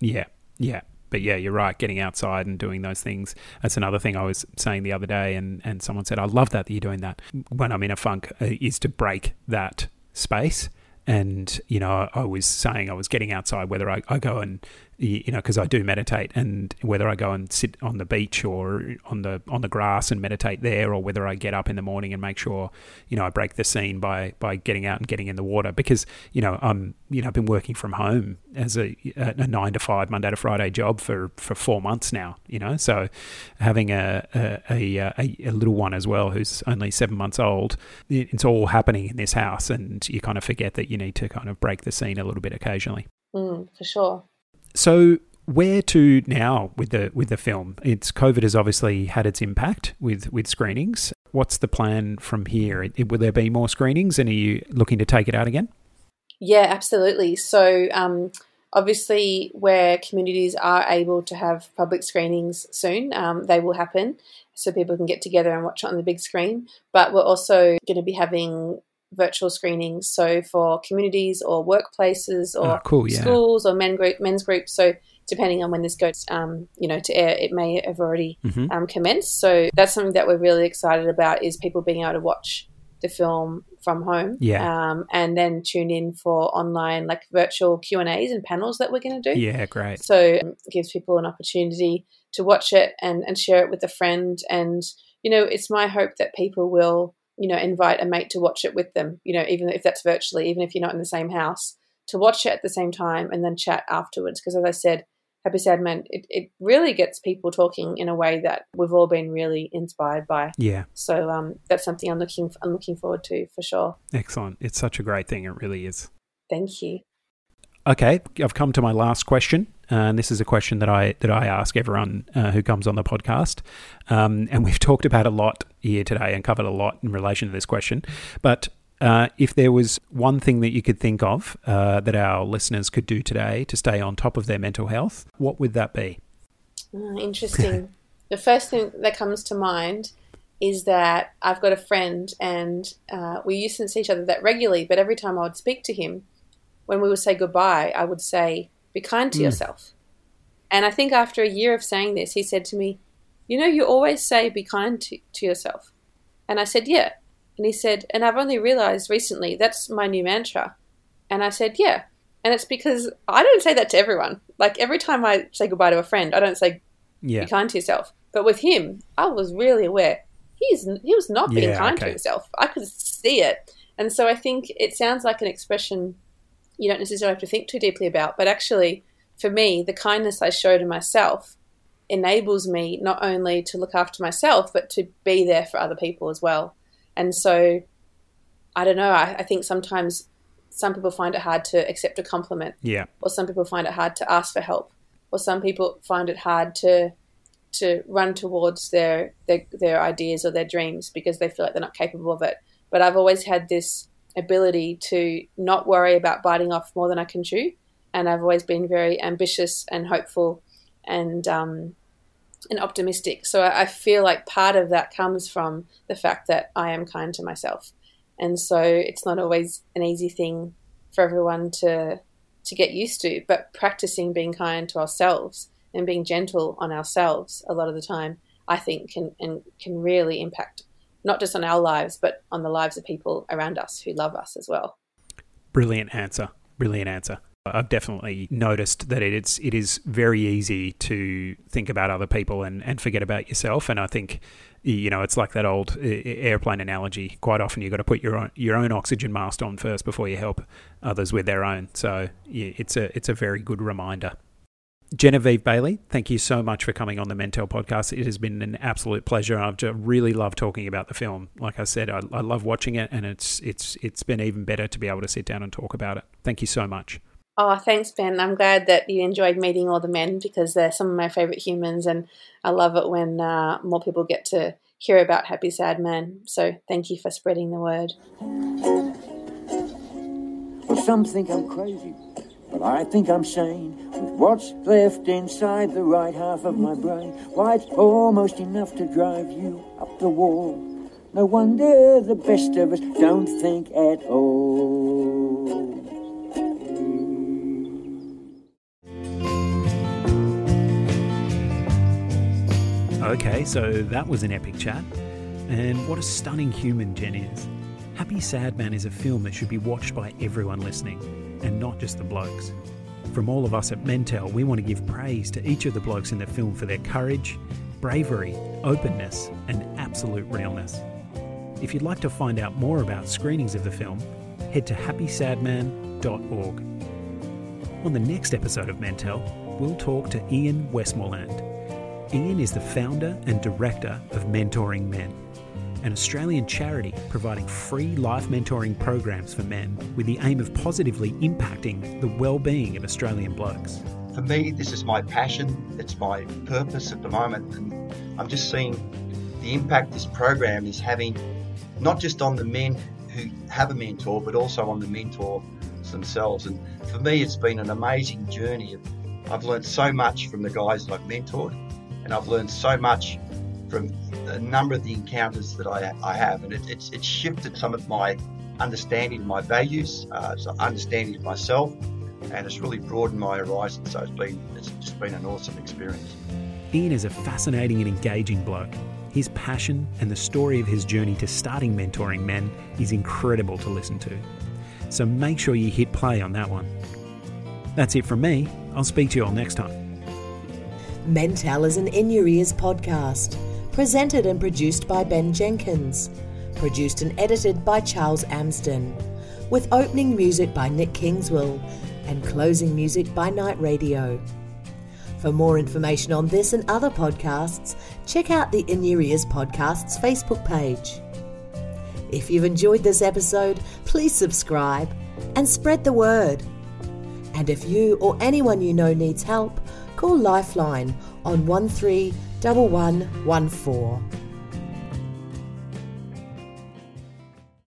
Speaker 1: Yeah, yeah. But yeah, you're right. Getting outside and doing those things. That's another thing I was saying the other day, and, and someone said, I love that, that you're doing that. When I'm in a funk, uh, is to break that space and you know I was saying I was getting outside whether I, I go and you know, because I do meditate, and whether I go and sit on the beach or on the on the grass and meditate there, or whether I get up in the morning and make sure, you know, I break the scene by by getting out and getting in the water, because you know I'm you know I've been working from home as a, a nine to five Monday to Friday job for for four months now, you know, so having a a, a, a little one as well who's only seven months old, it's all happening in this house, and you kind of forget that you need to kind of break the scene a little bit occasionally.
Speaker 2: Mm, for sure.
Speaker 1: So where to now with the with the film? It's COVID has obviously had its impact with with screenings. What's the plan from here? Will there be more screenings, and are you looking to take it out again?
Speaker 2: Yeah, absolutely. So um, obviously, where communities are able to have public screenings soon, um, they will happen so people can get together and watch it on the big screen. But we're also going to be having virtual screenings, so for communities or workplaces or
Speaker 1: Oh, cool, yeah.
Speaker 2: schools or men group, men's groups. So depending on when this goes, um, you know, to air, it may have already
Speaker 1: Mhm.
Speaker 2: um, commenced. So that's something that we're really excited about is people being able to watch the film from home,
Speaker 1: Yeah.
Speaker 2: um, and then tune in for online like virtual Q and A's and panels that we're going to do.
Speaker 1: Yeah, great.
Speaker 2: So um, it gives people an opportunity to watch it and, and share it with a friend. And, you know, it's my hope that people will, you know, invite a mate to watch it with them, you know, even if that's virtually, even if you're not in the same house, to watch it at the same time and then chat afterwards. Because as I said, Happy Sad Man, it, it really gets people talking in a way that we've all been really inspired by.
Speaker 1: Yeah,
Speaker 2: So um, that's something I'm looking I'm looking forward to for sure.
Speaker 1: excellent. It's such a great thing. It really is.
Speaker 2: Thank you.
Speaker 1: Okay, I've come to my last question, and this is a question that I that I ask everyone uh, who comes on the podcast. Um, and we've [LAUGHS] talked about a lot here today and covered a lot in relation to this question. But uh, if there was one thing that you could think of uh, that our listeners could do today to stay on top of their mental health, what would that be?
Speaker 2: Ah, interesting. [LAUGHS] the first thing that comes to mind is that I've got a friend and uh, we used to see each other that regularly, but every time I would speak to him, when we would say goodbye, I would say, Be kind to hmm. yourself. And I think after a year of saying this, he said to me, You know, you always say be kind to, to yourself. And I said, Yeah. And he said, And I've only realized recently that's my new mantra. And I said, Yeah. And it's because I don't say that to everyone. Like every time I say goodbye to a friend, I don't say
Speaker 1: Yeah,
Speaker 2: be kind to yourself. But with him, I was really aware he's he was not being
Speaker 1: Yeah,
Speaker 2: kind
Speaker 1: okay.
Speaker 2: to himself. I could see it, and so I think it sounds like an expression you don't necessarily have to think too deeply about. But actually, for me, the kindness I show to myself enables me not only to look after myself, but to be there for other people as well. And so, I don't know. I, I think sometimes some people find it hard to accept a compliment
Speaker 1: yeah,
Speaker 2: or some people find it hard to ask for help, or some people find it hard to to run towards their their, their ideas or their dreams because they feel like they're not capable of it. But I've always had this ability to not worry about biting off more than I can chew, and I've always been very ambitious and hopeful and um, and optimistic. So I feel like part of that comes from the fact that I am kind to myself, and so it's not always an easy thing for everyone to to get used to, but practicing being kind to ourselves and being gentle on ourselves a lot of the time, I think can and can really impact not just on our lives, but on the lives of people around us who love us as well.
Speaker 1: brilliant answer. Brilliant answer. I've definitely noticed that it's it is very easy to think about other people and, and forget about yourself. And I think you know it's like that old airplane analogy. Quite often you've got to put your own, your own oxygen mask on first before you help others with their own. So yeah, it's a it's a very good reminder. Genevieve Bailey, thank you so much for coming on the Mentel podcast. It has been an absolute pleasure. I've just really loved talking about the film. Like I said, I, I love watching it, and it's it's it's been even better to be able to sit down and talk about it. Thank you so much.
Speaker 2: Oh, thanks, Ben. I'm glad that you enjoyed meeting all the men because they're some of my favorite humans, and I love it when uh, more people get to hear about Happy Sad Man. So thank you for spreading the word.
Speaker 9: Well, some think I'm crazy, but I think I'm sane. With what's left inside the right half of my brain, why it's almost enough to drive you up the wall. No wonder the best of us don't think at all.
Speaker 1: Okay, so that was an epic chat. And what a stunning human Jen is. Happy Sad Man is a film that should be watched by everyone listening, and not just the blokes. From all of us at Mentel, we want to give praise to each of the blokes in the film for their courage, bravery, openness, and absolute realness. If you'd like to find out more about screenings of the film, head to happysadman.org. On the next episode of Mentel, we'll talk to Ian Westmoreland. Ian is the founder and director of Mentoring Men, an Australian charity providing free life mentoring programs for men with the aim of positively impacting the well-being of Australian blokes.
Speaker 10: For me, this is my passion. It's my purpose at the moment, and I'm just seeing the impact this program is having, not just on the men who have a mentor, but also on the mentors themselves. And for me, it's been an amazing journey. I've learned so much from the guys that I've mentored, and I've learned so much from a number of the encounters that I, I have. And it, it's, it's shifted some of my understanding of my values, uh, so understanding of myself, and it's really broadened my horizon. So it's been it's just been an awesome experience.
Speaker 1: Ian is a fascinating and engaging bloke. His passion and the story of his journey to starting mentoring men is incredible to listen to. So make sure you hit play on that one. That's it from me. I'll speak to you all next time.
Speaker 11: Mentel is an In Your Ears podcast, presented and produced by Ben Jenkins, produced and edited by Charles Amsden, with opening music by Nick Kingswell and closing music by Night Radio. For more information on this and other podcasts, check out the In Your Ears Podcasts Facebook page. If you've enjoyed this episode, please subscribe and spread the word. And if you or anyone you know needs help, call Lifeline on 131114.